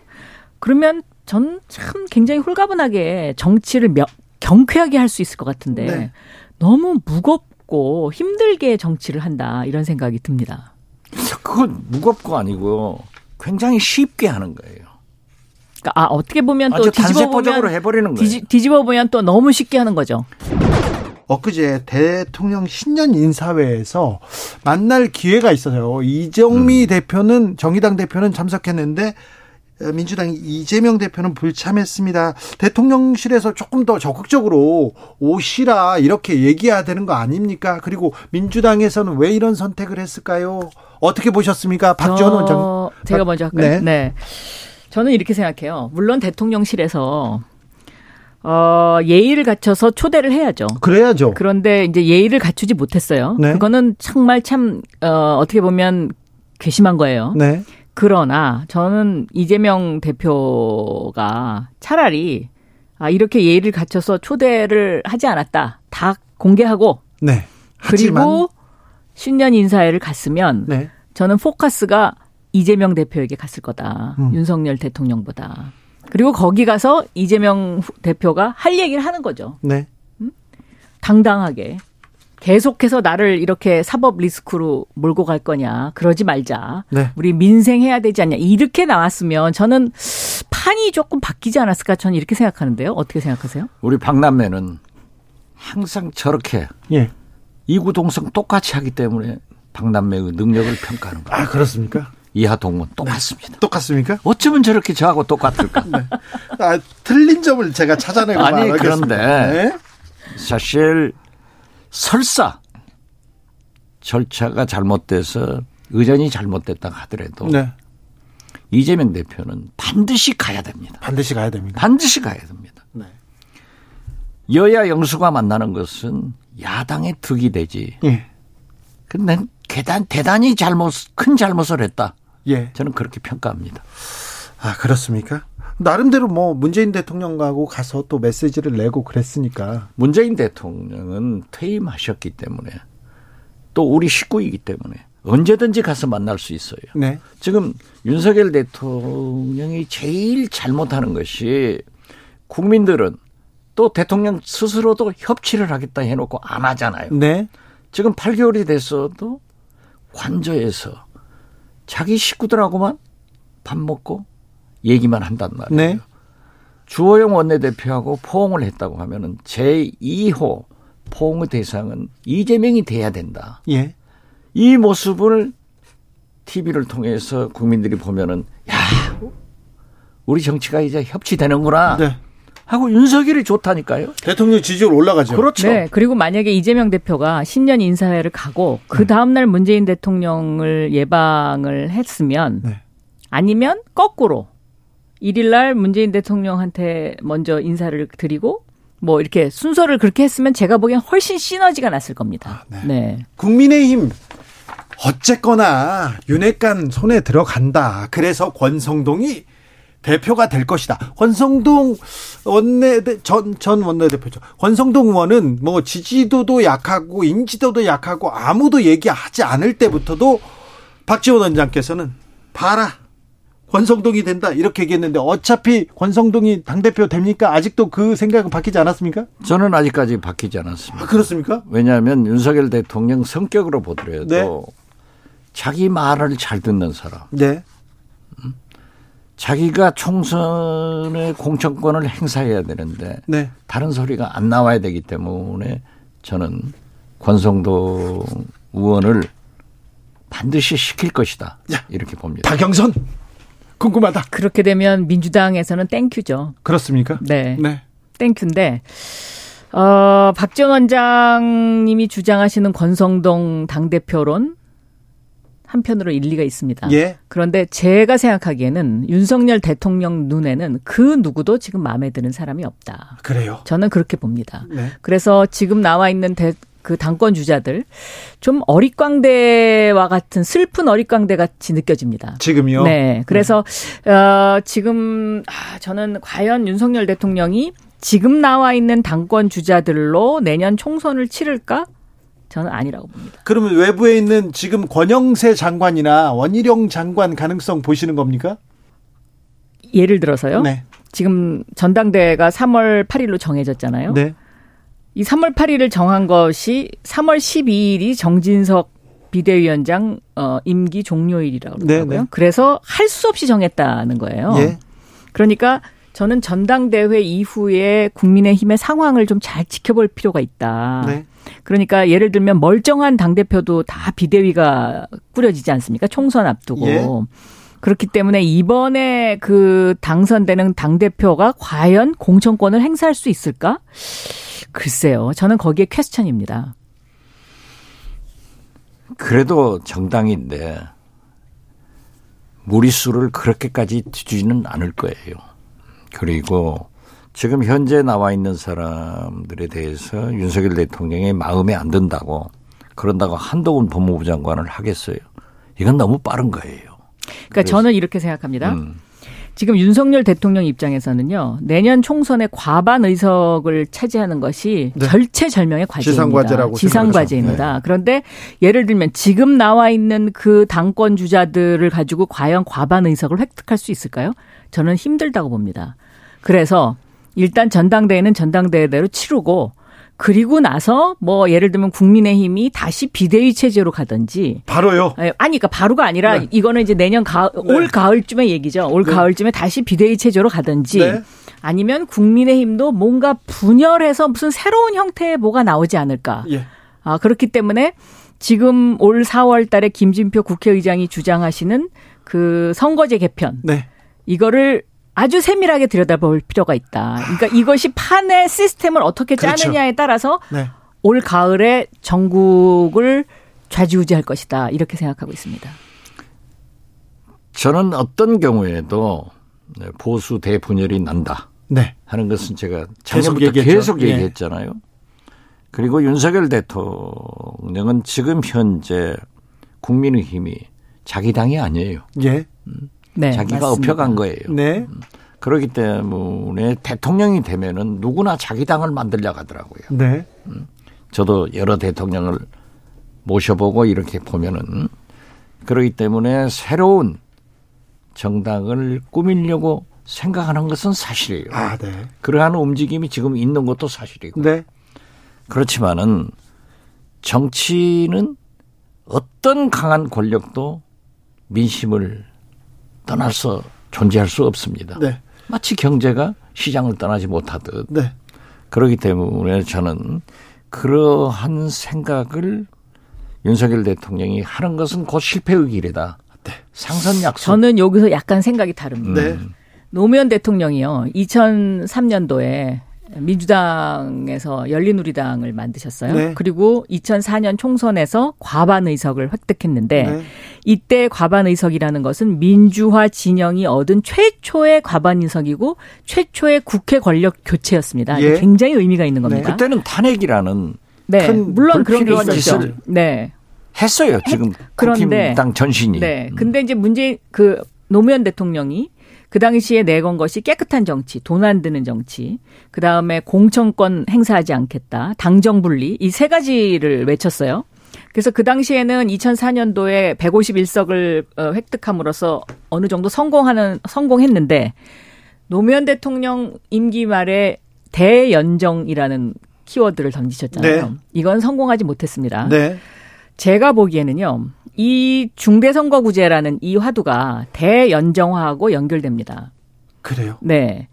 그러면 전 참 굉장히 홀가분하게 정치를 며- 경쾌하게 할 수 있을 것 같은데 네. 너무 무겁고 힘들게 정치를 한다 이런 생각이 듭니다. 그건 무겁고 아니고 굉장히 쉽게 하는 거예요. 그러니까 아 어떻게 보면 또 아주 뒤집어 보면 해버리는 거예요. 뒤집어 보면 또 너무 쉽게 하는 거죠. 엊그제 대통령 신년 인사회에서 만날 기회가 있어요. 이정미 대표는 정의당 대표는 참석했는데 어, 민주당 이재명 대표는 불참했습니다. 대통령실에서 조금 더 적극적으로 오시라 이렇게 얘기해야 되는 거 아닙니까? 그리고 민주당에서는 왜 이런 선택을 했을까요? 어떻게 보셨습니까? 박지원 저- 원장. 제가 박- 먼저 할까요? 네. 네. 저는 이렇게 생각해요. 물론 대통령실에서 어, 예의를 갖춰서 초대를 해야죠. 그래야죠. 그런데 이제 예의를 갖추지 못했어요. 네. 그거는 정말 참 어, 어떻게 보면 괘씸한 거예요. 네. 그러나 저는 이재명 대표가 차라리 아, 이렇게 예의를 갖춰서 초대를 하지 않았다. 다 공개하고 네. 그리고 신년 인사회를 갔으면 네. 저는 포커스가 이재명 대표에게 갔을 거다. 음. 윤석열 대통령보다. 그리고 거기 가서 이재명 후- 대표가 할 얘기를 하는 거죠. 네. 당당하게. 계속해서 나를 이렇게 사법 리스크로 몰고 갈 거냐. 그러지 말자. 네. 우리 민생해야 되지 않냐. 이렇게 나왔으면 저는 판이 조금 바뀌지 않았을까 저는 이렇게 생각하는데요. 어떻게 생각하세요? 우리 박남매는 항상 저렇게 예. 이구동성 똑같이 하기 때문에 박남매의 능력을 평가하는 거예요. 아, 그렇습니까? 이하 동문 똑같습니다. 똑같습니까? 어쩌면 저렇게 저하고 똑같을까? (laughs) 아, 틀린 점을 제가 찾아내고 아니, 말하겠습니다. 그런데 네. 사실 설사 절차가 잘못돼서 의전이 잘못됐다 하더라도 네. 이재명 대표는 반드시 가야 됩니다. 반드시 가야 됩니다. 반드시 가야 됩니다. 네. 여야 영수가 만나는 것은 야당의 득이 되지. 예. 근데 대단, 대단히 잘못, 큰 잘못을 했다. 예. 저는 그렇게 평가합니다. 아, 그렇습니까? 나름대로 뭐 문재인 대통령하고 가서 또 메시지를 내고 그랬으니까. 문재인 대통령은 퇴임하셨기 때문에 또 우리 식구이기 때문에 언제든지 가서 만날 수 있어요. 네. 지금 윤석열 대통령이 제일 잘못하는 것이 국민들은 또 대통령 스스로도 협치를 하겠다 해놓고 안 하잖아요. 네. 지금 8개월이 됐어도 관저에서 자기 식구들하고만 밥 먹고 얘기만 한단 말이에요. 네. 주호영 원내대표하고 포옹을 했다고 하면은 제2호 포옹의 대상은 이재명이 돼야 된다. 예. 이 모습을 TV를 통해서 국민들이 보면은 야 우리 정치가 이제 협치되는구나 네. 하고 윤석열이 좋다니까요. 대통령 지지율 올라가죠. 그렇죠. 네. 그리고 만약에 이재명 대표가 신년 인사회를 가고 네. 그 다음 날 문재인 대통령을 예방을 했으면 네. 아니면 거꾸로 1일날 문재인 대통령한테 먼저 인사를 드리고 뭐 이렇게 순서를 그렇게 했으면 제가 보기엔 훨씬 시너지가 났을 겁니다. 네. 네. 국민의힘 어쨌거나 윤핵관 손에 들어간다. 그래서 권성동이 대표가 될 것이다. 권성동 원내 전, 전 원내대표죠. 권성동 의원은 뭐 지지도도 약하고 인지도도 약하고 아무도 얘기하지 않을 때부터도 박지원 원장께서는 봐라. 권성동이 된다. 이렇게 얘기했는데 어차피 권성동이 당대표 됩니까? 아직도 그 생각은 바뀌지 않았습니까? 저는 아직까지 바뀌지 않았습니다. 아, 그렇습니까? 왜냐하면 윤석열 대통령 성격으로 보더라도 네. 자기 말을 잘 듣는 사람, 네. 자기가 총선의 공천권을 행사해야 되는데 네. 다른 소리가 안 나와야 되기 때문에 저는 권성동 의원을 반드시 시킬 것이다. 야. 이렇게 봅니다. 박영선 궁금하다. 그렇게 되면 민주당에서는 thank you죠. 그렇습니까? 네. 네. thank you인데 어, 박지원 원장님이 주장하시는 권성동 당대표론 한편으로 일리가 있습니다. 예. 그런데 제가 생각하기에는 윤석열 대통령 눈에는 그 누구도 지금 마음에 드는 사람이 없다. 그래요. 저는 그렇게 봅니다. 네. 그래서 지금 나와 있는 대, 그 당권 주자들 좀 어릿광대와 같은 슬픈 어릿광대 같이 느껴집니다. 지금요. 네. 그래서 어, 지금 아, 저는 과연 윤석열 대통령이 지금 나와 있는 당권 주자들로 내년 총선을 치를까? 저는 아니라고 봅니다. 그러면 외부에 있는 지금 권영세 장관이나 원희룡 장관 가능성 보시는 겁니까? 예를 들어서요. 네. 지금 전당대회가 3월 8일로 정해졌잖아요. 네. 이 3월 8일을 정한 것이 3월 12일이 정진석 비대위원장 어, 임기 종료일이라고 네, 그러더라고요. 네. 그래서 할 수 없이 정했다는 거예요. 예. 그러니까 저는 전당대회 이후에 국민의힘의 상황을 좀 잘 지켜볼 필요가 있다. 네. 그러니까 예를 들면 멀쩡한 당대표도 다 비대위가 꾸려지지 않습니까? 총선 앞두고. 예. 그렇기 때문에 이번에 그 당선되는 당대표가 과연 공천권을 행사할 수 있을까? 글쎄요. 저는 거기에 question입니다. 그래도 정당인데 무리수를 그렇게까지 주지는 않을 거예요. 그리고 지금 현재 나와 있는 사람들에 대해서 윤석열 대통령의 마음에 안 든다고 그런다고 한동훈 법무부 장관을 하겠어요. 이건 너무 빠른 거예요. 그러니까 저는 이렇게 생각합니다. 음. 지금 윤석열 대통령 입장에서는요. 내년 총선의 과반 의석을 차지하는 것이 네. 절체절명의 과제입니다. 지상과제라고 지상과제입니다. 그런데 예를 들면 지금 나와 있는 그 당권 주자들을 가지고 과연 과반 의석을 획득할 수 있을까요? 저는 힘들다고 봅니다. 그래서 일단 전당대회는 전당대회대로 치르고 그리고 나서 뭐 예를 들면 국민의힘이 다시 비대위 체제로 가든지 바로요. 예, 아니, 그러니까 바로가 아니라 네. 이거는 이제 내년 가을, 올 가을쯤의 얘기죠. 올 네. 가을쯤에 다시 비대위 체제로 가든지 네. 아니면 국민의힘도 뭔가 분열해서 무슨 새로운 형태의 뭐가 나오지 않을까. 예. 아, 그렇기 때문에 지금 올 4월 달에 김진표 국회의장이 주장하시는 그 선거제 개편 네. 이거를 아주 세밀하게 들여다볼 필요가 있다. 그러니까 이것이 판의 시스템을 어떻게 그렇죠. 짜느냐에 따라서 네. 올 가을에 전국을 좌지우지할 것이다. 이렇게 생각하고 있습니다. 저는 어떤 경우에도 네, 보수 대분열이 난다 네. 하는 것은 제가 계속 작년부터 얘기했죠. 계속 예. 얘기했잖아요. 그리고 윤석열 대통령은 지금 현재 국민의힘이 자기 당이 아니에요. 예. 네. 자기가 맞습니다. 업혀간 거예요. 네. 그렇기 때문에 대통령이 되면은 누구나 자기 당을 만들려고 하더라고요. 네. 저도 여러 대통령을 모셔보고 이렇게 보면은 그러기 때문에 새로운 정당을 꾸미려고 생각하는 것은 사실이에요. 아, 네. 그러한 움직임이 지금 있는 것도 사실이고. 네. 그렇지만은 정치는 어떤 강한 권력도 민심을 떠나서 존재할 수 없습니다. 네. 마치 경제가 시장을 떠나지 못하듯 네. 그렇기 때문에 저는 그러한 생각을 윤석열 대통령이 하는 것은 곧 실패의 길이다. 상선 약속. 저는 여기서 약간 생각이 다릅니다. 네. 노무현 대통령이요. 2003년도에 민주당에서 열린우리당을 만드셨어요. 네. 그리고 2004년 총선에서 과반 의석을 획득했는데 네. 이때 과반 의석이라는 것은 민주화 진영이 얻은 최초의 과반 의석이고 최초의 국회 권력 교체였습니다. 예. 굉장히 의미가 있는 겁니다. 그때는 탄핵이라는 네, 큰 물론 그런 게 불필요한 있었죠. 짓을 네. 했어요. 지금 그런데- 국힘당 전신이. 네. 근데 이제 문제 그 노무현 대통령이 그 당시에 내건 것이 깨끗한 정치, 돈 안 드는 정치, 그 다음에 공천권 행사하지 않겠다, 당정 분리 이 세 가지를 외쳤어요. 그래서 그 당시에는 2004년도에 151석을 어, 획득함으로써 어느 정도 성공하는 성공했는데 노무현 대통령 임기 말에 대연정이라는 키워드를 던지셨잖아요. 네. 이건 성공하지 못했습니다. 네. 제가 보기에는요, 이 중대선거구제라는 이 화두가 대연정화하고 연결됩니다. 그래요. 네.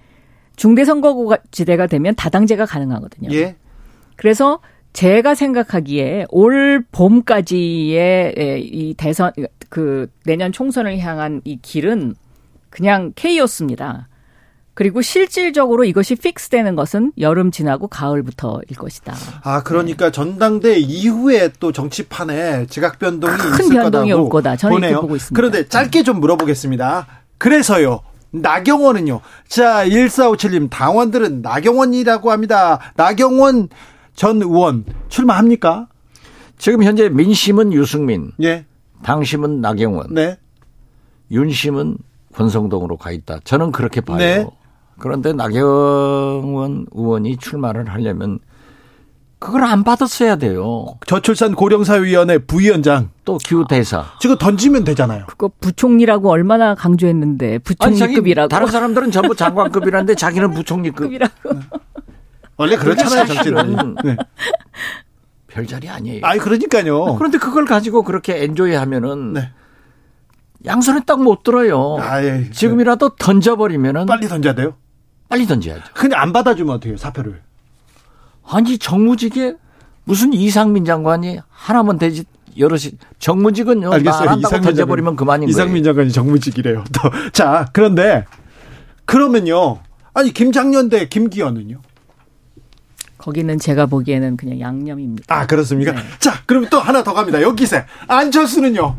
중대선거구제가 되면 다당제가 가능하거든요. 예. 그래서 제가 생각하기에 올 봄까지의 에, 이 대선, 그 내년 총선을 향한 이 길은 그냥 케이오스입니다. 그리고 실질적으로 이것이 픽스되는 것은 여름 지나고 가을부터일 것이다. 아, 그러니까 전당대 이후에 또 정치판에 지각 변동이 큰 있을 변동이 거다고 올 거다. 저는 보네요. 보고 있습니다. 그런데 짧게 좀 물어보겠습니다. 그래서요. 나경원은요. 자, 1457님 당원들은 나경원이라고 합니다. 나경원 전 의원 출마합니까? 지금 현재 민심은 유승민, 예. 당심은 나경원, 네. 윤심은 권성동으로 가 있다. 저는 그렇게 봐요. 네. 그런데 나경원 의원이 출마를 하려면 그걸 안 받았어야 돼요. 저출산 고령사위원회 부위원장 또 기후대사. 지금 던지면 되잖아요. 그거 부총리라고 얼마나 강조했는데 부총리급이라고. 다른 사람들은 전부 장관급이라는데 자기는 부총리급. 급이라고. 원래 그렇잖아요, 사실은 정치는. 네. 별자리 아니에요. 아니 그러니까요. 그런데 그걸 가지고 그렇게 엔조이 하면은 네. 양손에 딱 못 들어요. 아, 예. 지금이라도 던져버리면은 빨리 던져야 돼요. 던져야죠. 근데 안 받아주면 어떻게 해요, 사표를? 아니 정무직에 무슨 이상민 장관이 하나면 되지 여럿이 정무직은요 알겠어요. 안 한다고 이상민 던져버리면 장관- 그만인 이상민 거예요. 장관이 정무직이래요. (laughs) 또. 자, 그런데 그러면요. 아니 김장년 대 김기현은요? 거기는 제가 보기에는 그냥 양념입니다. 아 그렇습니까? 네. 자, 그럼 또 하나 더 갑니다. 여기세 안철수는요?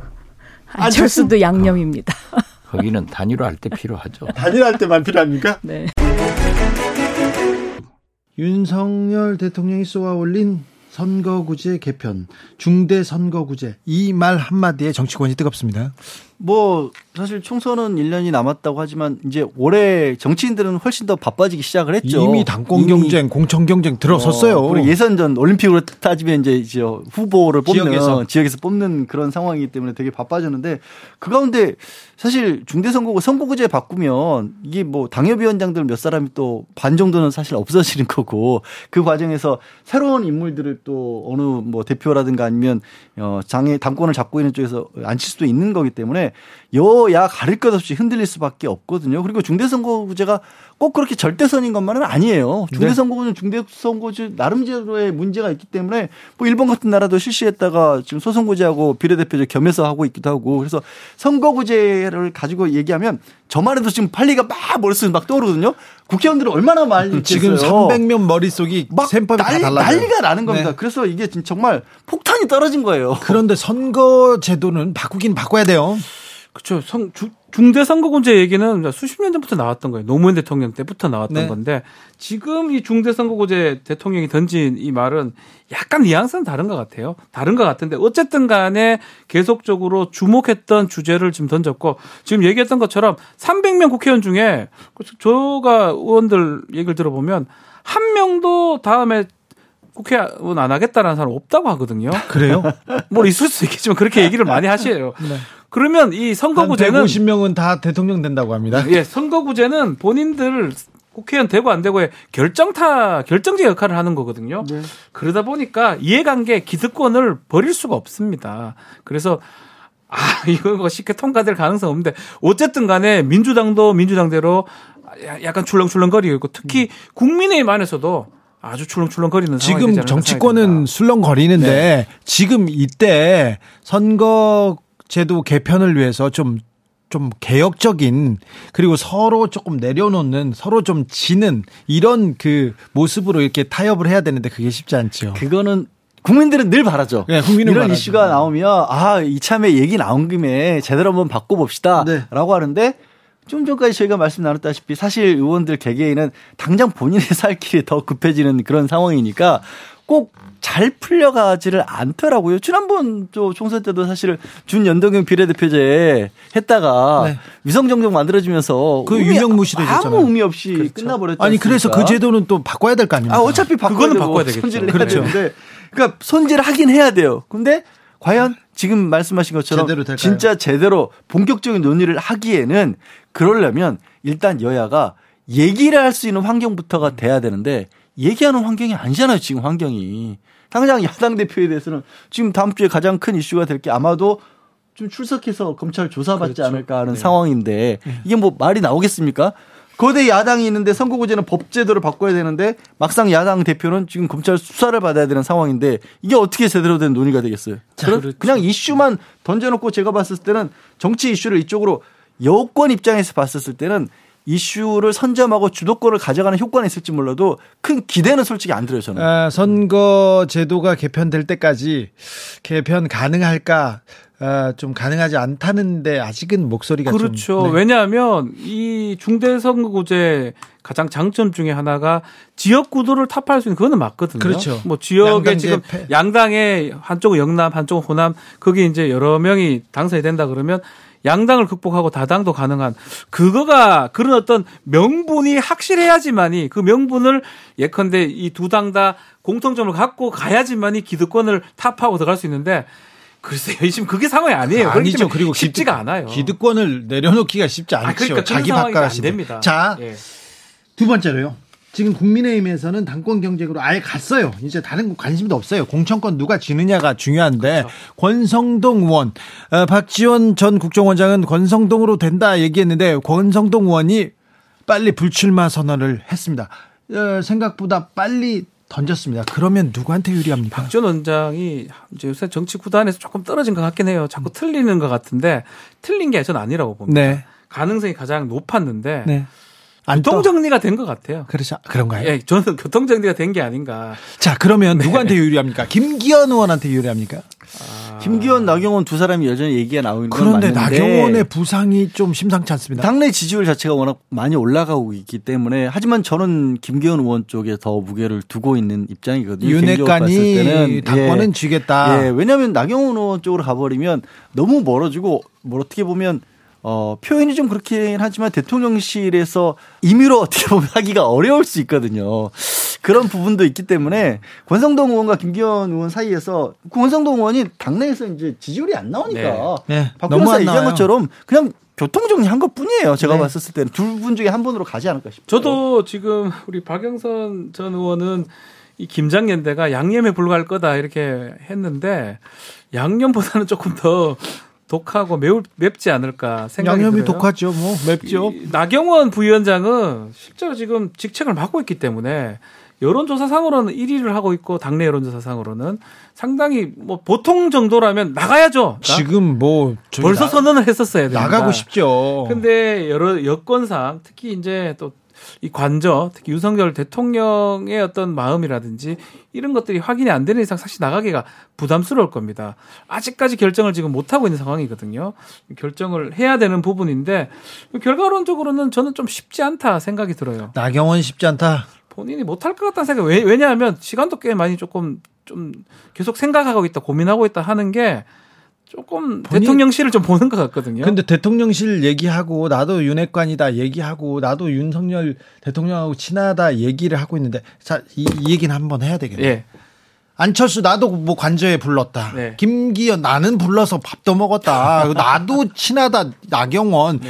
안철수도 양념입니다. (laughs) 거기는 단일화할 때 필요하죠. 단일할 때만 필요합니까? 네. 윤석열 대통령이 쏘아 올린 선거구제 개편, 중대 선거구제 이 말 한마디에 정치권이 뜨겁습니다. 뭐 사실 총선은 1년이 남았다고 하지만 이제 올해 정치인들은 훨씬 더 바빠지기 시작을 했죠. 이미 당권 이미 경쟁, 공천 경쟁 들어섰어요. 어, 그리고 예선전 올림픽으로 따지면 이제, 이제 후보를 뽑는 지역에서. 지역에서. 뽑는 그런 상황이기 때문에 되게 바빠졌는데 그 가운데 사실 중대선거구 선거구제 바꾸면 이게 뭐 당협위원장들 몇 사람이 또 반 정도는 사실 없어지는 거고 그 과정에서 새로운 인물들을 또 어느 뭐 대표라든가 아니면 어 장애 당권을 잡고 있는 쪽에서 앉힐 수도 있는 거기 때문에 여야 가릴 것 없이 흔들릴 수밖에 없거든요. 그리고 중대선거구제가 꼭 그렇게 절대선인 것만은 아니에요. 중대선거구는 중대선거제 나름대로의 문제가 있기 때문에 뭐 일본 같은 나라도 실시했다가 지금 소선구제하고 비례대표제 겸해서 하고 있기도 하고 그래서 선거구제를 가지고 얘기하면 저만 해도 지금 판리가 막 머릿속에 막 떠오르거든요. 국회의원들은 얼마나 많이 지금 있겠어요. 300명 머릿속이 막 셈법이 다 난리, 달라요. 난리가 나는 겁니다. 네. 그래서 이게 지금 정말 폭탄이 떨어진 거예요. 그런데 선거 제도는 바꾸긴 바꿔야 돼요. 그렇죠. 성, 주, 중대 선거구제 얘기는 수십 년 전부터 나왔던 거예요. 노무현 대통령 때부터 나왔던 네. 건데 지금 이 중대 선거구제 대통령이 던진 이 말은 약간 뉘앙스는 다른 것 같아요. 다른 것 같은데 어쨌든 간에 계속적으로 주목했던 주제를 지금 던졌고 지금 얘기했던 것처럼 300명 국회의원 중에 저가 의원들 얘기를 들어보면 한 명도 다음에 국회의원 안 하겠다라는 사람 없다고 하거든요. 그래요? 뭐 있을 수 있겠지만 그렇게 얘기를 많이 하셔요. 그러면 이한 선거구제는 150명은 다 대통령 된다고 합니다. 예, 선거구제는 본인들 국회의원 되고 안 되고의 결정타 결정적 역할을 하는 거거든요. 그러다 보니까 이해관계 기득권을 버릴 수가 없습니다. 그래서 아, (laughs) 이거 뭐 쉽게 통과될 가능성 없는데 어쨌든 간에 민주당도 민주당대로 야- 약간 출렁출렁거리고 있고 특히 국민의힘 안에서도 아주 출렁출렁거리는 상황이 되지 지금 않을까 정치권은. 술렁거리는데 네. 지금 이때 선거 제도 개편을 위해서 좀좀 개혁적인 그리고 서로 조금 내려놓는 서로 좀 지는 이런 그 모습으로 이렇게 타협을 해야 되는데 그게 쉽지 않죠. 그거는 국민들은 늘 바라죠. 네, 국민은 이런 바라죠. 이슈가 나오면 아 이참에 얘기 나온 김에 제대로 한번 네. 바꿔봅시다라고 하는데 좀 전까지 저희가 말씀 나눴다시피 사실 의원들 개개인은 당장 본인의 (laughs) 살 길이 더 급해지는 그런 상황이니까 꼭 잘 풀려가지를 않더라고요. 지난번 저 총선 때도 사실 준연동형 비례대표제 했다가 네. 위성정정 만들어지면서 그 유명무실해졌잖아요. 아무 의미 없이 끝나버렸죠. 아니 그래서 그 제도는 또 바꿔야 될 거 아닙니까? 아, 어차피 바꿔야 되고 바꿔야 되겠죠. 손질을 해야 그렇죠. 되는데 그러니까 손질을 하긴 해야 돼요. 근데 과연 지금 말씀하신 것처럼 제대로? 진짜 제대로 본격적인 논의를 하기에는 그러려면 일단 여야가 얘기를 할 수 있는 환경부터가 돼야 되는데 얘기하는 환경이 아니잖아요. 지금 환경이. 당장 야당 대표에 대해서는 지금 다음 주에 가장 큰 이슈가 될 게 아마도 좀 출석해서 검찰 조사받지 그렇죠. 않을까 하는 상황인데 이게 뭐 말이 나오겠습니까? 거대 야당이 있는데 선거구제는 법제도를 바꿔야 되는데 막상 야당 대표는 지금 검찰 수사를 받아야 되는 상황인데 이게 어떻게 제대로 된 논의가 되겠어요? 그런- 그렇죠. 그냥 이슈만 던져놓고 제가 봤을 때는 정치 이슈를 이쪽으로 여권 입장에서 봤었을 때는 이슈를 선점하고 주도권을 가져가는 효과는 있을지 몰라도 큰 기대는 솔직히 안 들어요 저는. 아, 선거 제도가 개편될 때까지 개편 가능할까? 아, 좀 가능하지 않다는데 아직은 목소리가 그렇죠. 좀 네. 왜냐하면 이 중대선거구제 가장 장점 중에 하나가 지역 구도를 타파할 수 있는 그거는 맞거든요. 그렇죠. 뭐 지역에 지금 재패. 양당에 한쪽은 영남, 한쪽은 호남 거기 이제 여러 명이 당선이 된다 그러면 양당을 극복하고 다당도 가능한 그거가 그런 어떤 명분이 확실해야지만이 그 명분을 예컨대 이 두 당 다 공통점을 갖고 가야지만이 기득권을 타파하고 들어갈 수 있는데 글쎄요, 지금 그게 상황이 아니에요. 아니죠. 그리고 쉽지가 기득- 않아요. 기득권을 내려놓기가 쉽지 않죠. 아, 그러니까 자기. 안 됩니다. 자, 예. 두 번째로요. 지금 국민의힘에서는 당권 경쟁으로 아예 갔어요. 이제 다른 거 관심도 없어요. 공천권 누가 지느냐가 중요한데 그렇죠. 권성동 의원, 어, 박지원 전 국정원장은 권성동으로 된다 얘기했는데 권성동 의원이 빨리 불출마 선언을 했습니다. 어, 생각보다 빨리 던졌습니다. 그러면 누구한테 유리합니까? 박지원 원장이 이제 요새 정치 구단에서 조금 떨어진 것 같긴 해요. 자꾸 틀리는 것 같은데 틀린 게 저는 아니라고 봅니다. 네, 가능성이 가장 높았는데 네. 교통 정리가 된 것 같아요. 그렇죠. 그런가요? 예, 저는 교통 정리가 된 게 아닌가. 자, 그러면 네. 누구한테 유리합니까? 김기현 의원한테 유리합니까? 김기현, 나경원 두 사람이 여전히 얘기가 나오는 건 그런데 맞는데 나경원의 부상이 좀 심상치 않습니다. 당내 지지율 자체가 워낙 많이 올라가고 있기 때문에 하지만 저는 김기현 의원 쪽에 더 무게를 두고 있는 입장이거든요. 윤핵관이 때는. 당권은 예. 쥐겠다. 예, 왜냐하면 나경원 의원 쪽으로 가버리면 너무 멀어지고 뭐 어떻게 보면 어, 표현이 좀 그렇긴 하지만 대통령실에서 임의로 어떻게 보면 (laughs) 하기가 어려울 수 있거든요. 그런 부분도 있기 때문에 권성동 의원과 김기현 의원 사이에서 권성동 의원이 당내에서 이제 지지율이 안 나오니까 네. 네, 박 너무 변호사 안 얘기한 나와요. 것처럼 그냥 교통정리 한 것 뿐이에요. 제가 네. 봤었을 때는 둘 분 중에 한 분으로 가지 않을까 싶어요. 저도 지금 우리 박영선 전 의원은 이 김장연대가 양념에 불과할 거다 이렇게 했는데 양념보다는 조금 더 독하고 매우 맵지 않을까 생각이 양념이 들어요. 독하죠. 뭐 맵죠. 이 나경원 부위원장은 실제로 지금 직책을 맡고 있기 때문에 여론조사상으로는 1위를 하고 있고 당내 여론조사상으로는 상당히 뭐 보통 정도라면 나가야죠. 그러니까 지금 뭐 벌써 나- 선언을 했었어야 됩니다. 나가고 싶죠. 근데 여러 여건상 특히 이제 또 이 관저 특히 윤석열 대통령의 어떤 마음이라든지 이런 것들이 확인이 안 되는 이상 사실 나가기가 부담스러울 겁니다. 아직까지 결정을 지금 못 하고 있는 상황이거든요. 결정을 해야 되는 부분인데 결과론적으로는 저는 좀 쉽지 않다 생각이 들어요. 나경원 쉽지 않다. 본인이 못할 것 같다는 생각. 왜, 왜냐하면 시간도 꽤 많이 조금 좀 계속 생각하고 있다, 고민하고 있다 하는 게 조금 본인- 대통령실을 좀 보는 것 같거든요. 근데 대통령실 얘기하고 나도 윤핵관이다 얘기하고 나도 윤석열 대통령하고 친하다 얘기를 하고 있는데 자, 이, 이 얘기는 한번 해야 되겠네. 예. 안철수 나도 뭐 관저에 불렀다. 네. 김기현 나는 불러서 밥도 먹었다. 나도 (laughs) 친하다. 나경원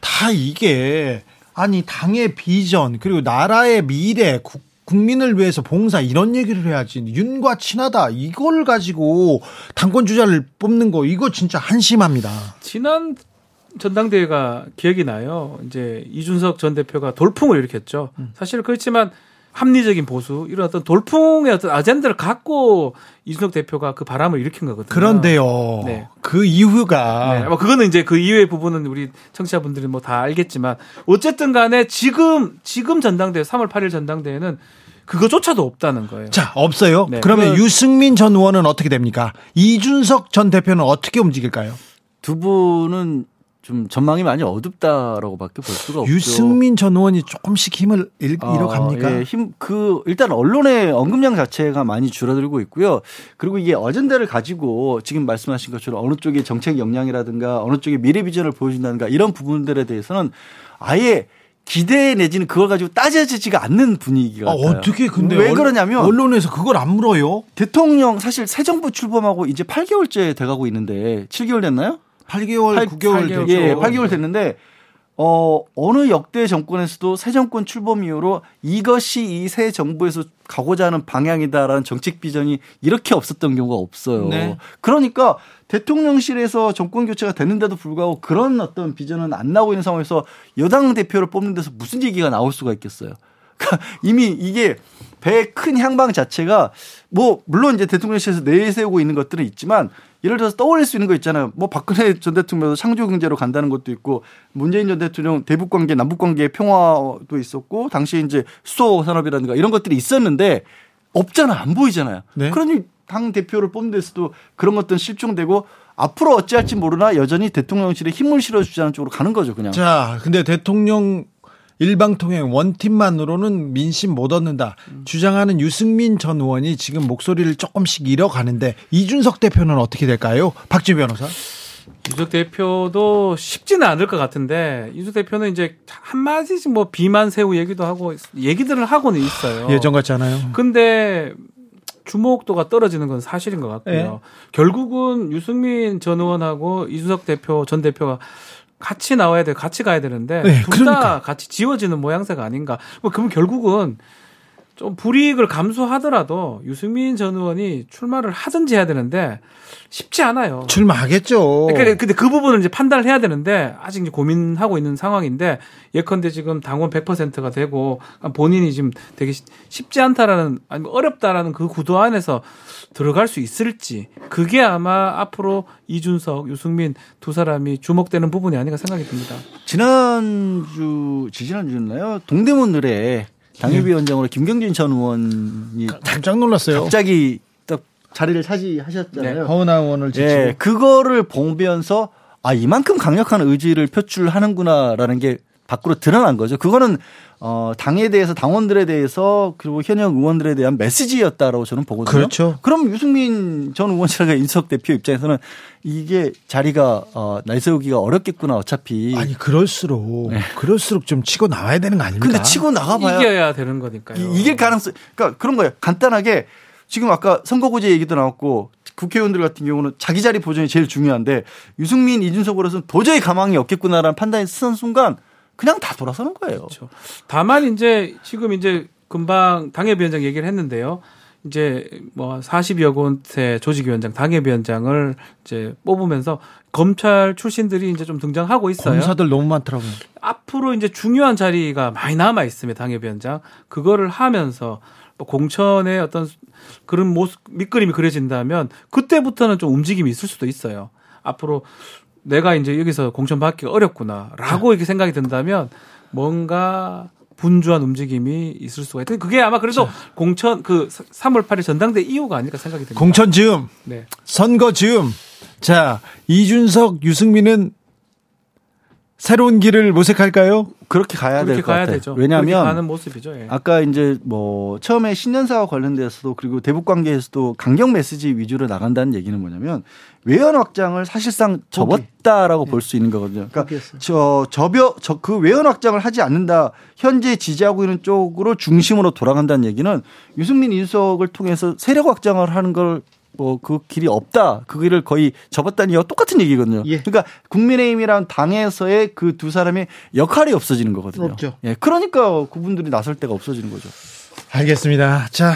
다 이게 아니 당의 비전 그리고 나라의 미래 국, 국민을 위해서 봉사 이런 얘기를 해야지. 윤과 친하다 이걸 가지고 당권 주자를 뽑는 거 이거 진짜 한심합니다. 지난 전당대회가 기억이 나요. 이제 이준석 전 대표가 돌풍을 일으켰죠. 사실 그렇지만 합리적인 보수 이런 어떤 돌풍의 어떤 아젠다를 갖고 이준석 대표가 그 바람을 일으킨 거거든요. 그런데요. 네. 그 이유가 네, 뭐 그거는 이제 그 이후의 부분은 우리 청취자분들이 뭐 다 알겠지만 어쨌든 간에 지금 지금 전당대회 3월 8일 전당대회는 그거조차도 없다는 거예요. 자 없어요. 네, 그러면 그- 유승민 전 의원은 어떻게 됩니까? 이준석 전 대표는 어떻게 움직일까요? 두 분은 좀 전망이 많이 어둡다라고밖에 볼 수가 없죠. 유승민 전 의원이 조금씩 힘을 잃, 아, 잃어갑니까? 예, 힘, 그, 일단 언론의 언급량 자체가 많이 줄어들고 있고요. 그리고 이게 어젠다를 가지고 지금 말씀하신 것처럼 어느 쪽의 정책 역량이라든가 어느 쪽의 미래 비전을 보여준다든가 이런 부분들에 대해서는 아예 기대 내지는 그걸 가지고 따져지지가 않는 분위기가 아, 어떻게 근데 왜 언- 그러냐면 언론에서 그걸 안 물어요? 대통령 사실 새 정부 출범하고 이제 8개월째 돼가고 있는데 7개월 됐나요? 8개월, 팔- 9개월 팔 개월 됐죠. 예, 8개월 됐는데 어 어느 역대 정권에서도 새 정권 출범 이후로 이것이 이 새 정부에서 가고자 하는 방향이다라는 정책 비전이 이렇게 없었던 경우가 없어요. 네. 그러니까 대통령실에서 정권 교체가 됐는데도 불구하고 그런 어떤 비전은 안 나오고 있는 상황에서 여당 대표를 뽑는 데서 무슨 얘기가 나올 수가 있겠어요. (laughs) 그러니까 이미 이게 배의 큰 향방 자체가 뭐 물론 이제 대통령실에서 내세우고 있는 것들은 있지만 예를 들어서 떠올릴 수 있는 거 있잖아요. 뭐 박근혜 전 대통령도 창조 경제로 간다는 것도 있고 문재인 전 대통령 대북 관계 남북 관계 평화도 있었고 당시 이제 수소 산업이라든가 이런 것들이 있었는데 없잖아 안 보이잖아요. 네. 그러니 당 대표를 뽑는 데서도 그런 것들은 실종되고 앞으로 어찌할지 모르나 여전히 대통령실에 힘을 실어주자는 쪽으로 가는 거죠 그냥. 자, 근데 대통령 일방통행 원팀만으로는 민심 못 얻는다. 주장하는 유승민 전 의원이 지금 목소리를 조금씩 잃어가는데 이준석 대표는 어떻게 될까요? 박지 변호사. 이준석 대표도 쉽지는 않을 것 같은데 이준석 대표는 이제 한 마디씩 뭐 비만 세우 얘기도 하고 얘기들을 하고는 있어요. 예전 같지 않아요? 근데 주목도가 떨어지는 건 사실인 것 같고요. 예. 결국은 유승민 전 의원하고 이준석 대표 전 대표가 같이 나와야 돼, 같이 가야 되는데 네, 둘다 그러니까. 같이 지워지는 모양새가 아닌가. 뭐 그러면 결국은 좀 불이익을 감수하더라도 유승민 전 의원이 출마를 하든지 해야 되는데 쉽지 않아요. 출마하겠죠. 그러니까 근데 그 부분을 이제 판단을 해야 되는데 아직 이제 고민하고 있는 상황인데 예컨대 지금 당원 100%가 되고 본인이 지금 되게 쉽- 쉽지 않다라는 아니면 어렵다라는 그 구도 안에서 들어갈 수 있을지 그게 아마 앞으로 이준석, 유승민 두 사람이 주목되는 부분이 아닌가 생각이 듭니다. 지난주 지지난주였나요? 동대문 을에 당협위원장으로 김경진 전 의원이 깜짝 놀랐어요. 갑자기 딱 자리를 차지하셨잖아요. 허은하 의원을. 예, 그거를 보면서 아 이만큼 강력한 의지를 표출하는구나라는 게 밖으로 드러난 거죠. 그거는 어 당에 대해서 당원들에 대해서 그리고 현역 의원들에 대한 메시지였다라고 저는 보거든요. 그렇죠. 그럼 유승민 전 의원이라가 인석 대표 입장에서는 이게 자리가 어 날세우기가 어렵겠구나 어차피. 아니 그럴수록 그럴수록 좀 치고 나와야 되는 거 아닙니까? 근데 치고 나가봐야 이겨야 되는 거니까요. 이- 이길 가능성, 그러니까 그런 거예요. 간단하게 지금 아까 선거구제 얘기도 나왔고 국회의원들 같은 경우는 자기 자리 보존이 제일 중요한데 유승민, 이준석으로서는 도저히 가망이 없겠구나라는 판단이 쓴 순간 그냥 다 돌아서는 거예요. 그렇죠. 다만 이제 지금 이제 금방 당협위원장 얘기를 했는데요. 이제 뭐 40여 곳의 조직위원장, 당협위원장을 이제 뽑으면서 검찰 출신들이 이제 좀 등장하고 있어요. 검사들 너무 많더라고요. 앞으로 이제 중요한 자리가 많이 남아 있습니다. 당협위원장. 그거를 하면서 뭐 공천의 어떤 그런 모습 밑그림이 그려진다면 그때부터는 좀 움직임이 있을 수도 있어요. 앞으로 내가 이제 여기서 공천 받기가 어렵구나라고 이렇게 생각이 든다면 뭔가 분주한 움직임이 있을 수가 있다. 그게 아마 그래도 공천 그 3월 8일 전당대 이유가 아닐까 생각이 듭니다. 공천 즈음, 네. 선거 즈음. 자, 이준석, 유승민은 새로운 길을 모색할까요? 그렇게 가야 될 그렇게 것 가야 같아요. 되죠. 왜냐하면. 예. 아까 이제 뭐 처음에 신년사와 관련돼서도 그리고 대북 관계에서도 강경 메시지 위주로 나간다는 얘기는 뭐냐면 외연 확장을 사실상 접었다라고 볼 수 있는 거거든요. 그러니까 저 저벼 저그 외연 확장을 하지 않는다. 현재 지지하고 있는 쪽으로 중심으로 돌아간다는 얘기는 유승민 인석을 통해서 세력 확장을 하는 걸 뭐 그 길이 없다. 그 길을 거의 접었다는 얘기와 똑같은 얘기거든요. 예. 그러니까 국민의힘이란 당에서의 그 두 사람의 역할이 없어지는 거거든요. 없죠. 예. 그러니까 그분들이 나설 때가 없어지는 거죠. 알겠습니다. 자,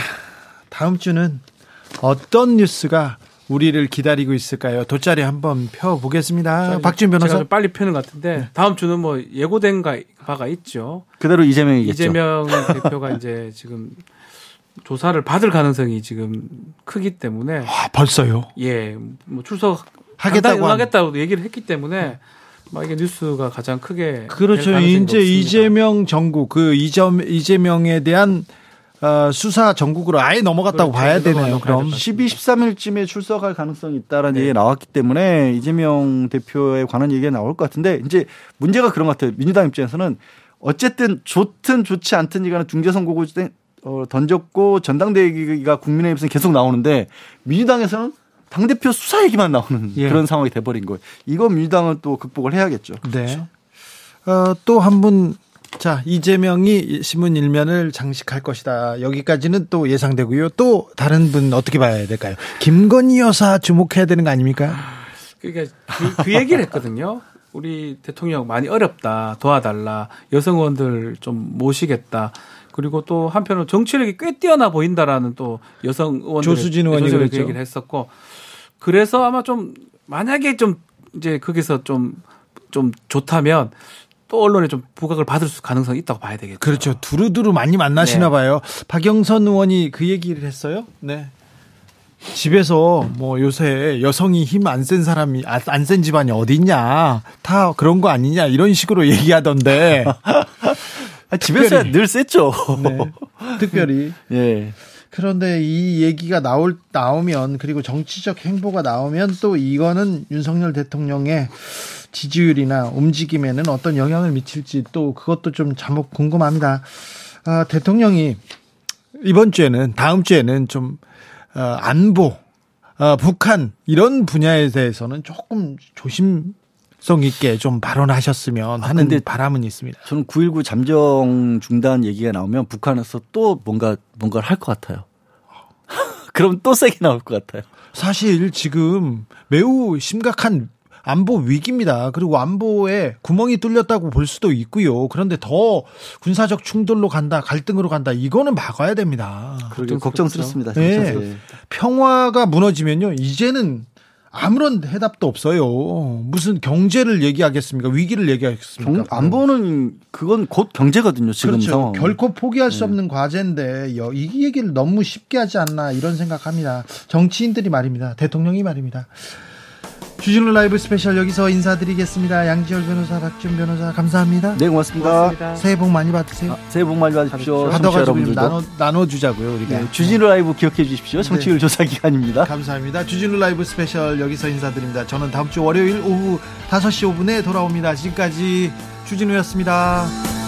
다음 주는 어떤 뉴스가 우리를 기다리고 있을까요? 돗자리 한번 펴 보겠습니다. 박준 변호사. 제가 좀 빨리 펴는 것 같은데 다음 주는 뭐 예고된 가- 바가 있죠. 그대로 이재명이겠죠. 이재명 대표가 이제 지금 조사를 받을 가능성이 지금 크기 때문에 아, 벌써요. 예, 뭐 출석 하겠다고 한- 하겠다고 얘기를 했기 때문에 막 이게 뉴스가 가장 크게 그렇죠. 이제. 이재명 정국 그 이점 이재명에 대한 어, 수사 전국으로 아예 넘어갔다고 그렇죠. 봐야 되네요. 그럼 같습니다. 12, 13일쯤에 출석할 가능성이 있다라는 네. 얘기가 나왔기 때문에 이재명 대표에 관한 얘기가 나올 것 같은데 이제 문제가 그런 것 같아요. 민주당 입장에서는 어쨌든 좋든 좋지 않든 이간에 중재 선거구 어, 던졌고 전당대회가 국민의힘에서 계속 나오는데 민주당에서는 당대표 수사 얘기만 나오는 예. 그런 상황이 돼버린 거예요. 이거 민주당은 또 극복을 해야겠죠. 네. 어, 또 한 분. 자, 이재명이 신문 일면을 장식할 것이다. 여기까지는 또 예상되고요. 또 다른 분 어떻게 봐야 될까요? 김건희 여사 주목해야 되는 거 아닙니까? 그러니까 그, 그 얘기를 했거든요. 우리 대통령 많이 어렵다. 도와달라. 여성 의원들 좀 모시겠다. 그리고 또 한편으로 정치력이 꽤 뛰어나 보인다라는 또 여성 의원들 조수진 의원이 그. 얘기를 했었고 그래서 아마 좀 만약에 좀 이제 거기서 좀좀 좋다면 또 언론에 좀 부각을 받을 수 가능성이 있다고 봐야 되겠죠. 그렇죠. 두루두루 많이 만나시나 네. 봐요. 박영선 의원이 그 얘기를 했어요. 네. 집에서 뭐 요새 여성이 힘 안 센 사람이 안 센 집안이 어디 있냐 다 그런 거 아니냐 이런 식으로 (laughs) 얘기하던데 아, 집에서야 늘 셌죠. 네. 특별히 (laughs) 예. 그런데 이 얘기가 나올 나오면 그리고 정치적 행보가 나오면 또 이거는 윤석열 대통령의 지지율이나 움직임에는 어떤 영향을 미칠지 또 그것도 좀 잠깐 궁금합니다. 아, 대통령이 이번 주에는 다음 주에는 좀 어, 안보, 어, 북한 이런 분야에 대해서는 조금 조심 성 있게 좀 발언하셨으면 하는 근데 바람은 있습니다. 저는 9.19 잠정 중단 얘기가 나오면 북한에서 또 뭔가 뭔가를 할 것 같아요. (laughs) 그럼 또 세게 나올 것 같아요. 사실 지금 매우 심각한 안보 위기입니다. 그리고 안보에 구멍이 뚫렸다고 볼 수도 있고요. 그런데 더 군사적 충돌로 간다, 갈등으로 간다. 이거는 막아야 됩니다. 좀 걱정스럽습니다. 네. 진짜. 예. 평화가 무너지면요. 이제는 아무런 해답도 없어요. 무슨 경제를 얘기하겠습니까? 위기를 얘기하겠습니까? 경- 안보는 그건 곧 경제거든요. 지금 그렇죠. 상황. 결코 포기할 네. 수 없는 과제인데 여- 이 얘기를 너무 쉽게 하지 않나 이런 생각합니다. 정치인들이 말입니다. 대통령이 말입니다. 주진우 라이브 스페셜 여기서 인사드리겠습니다. 양지열 변호사, 박지훈 변호사 감사합니다. 네, 고맙습니다. 새해 복 많이 받으세요. 아, 새해 복 많이 받으십시오. 받아가지고. 나눠 나눠주자고요 우리가. 네, 주진우 라이브 기억해 주십시오. 청취율 조사 기간입니다. 감사합니다. 주진우 라이브 스페셜 여기서 인사드립니다. 저는 다음 주 월요일 오후 5시 5분에 돌아옵니다. 지금까지 주진우였습니다.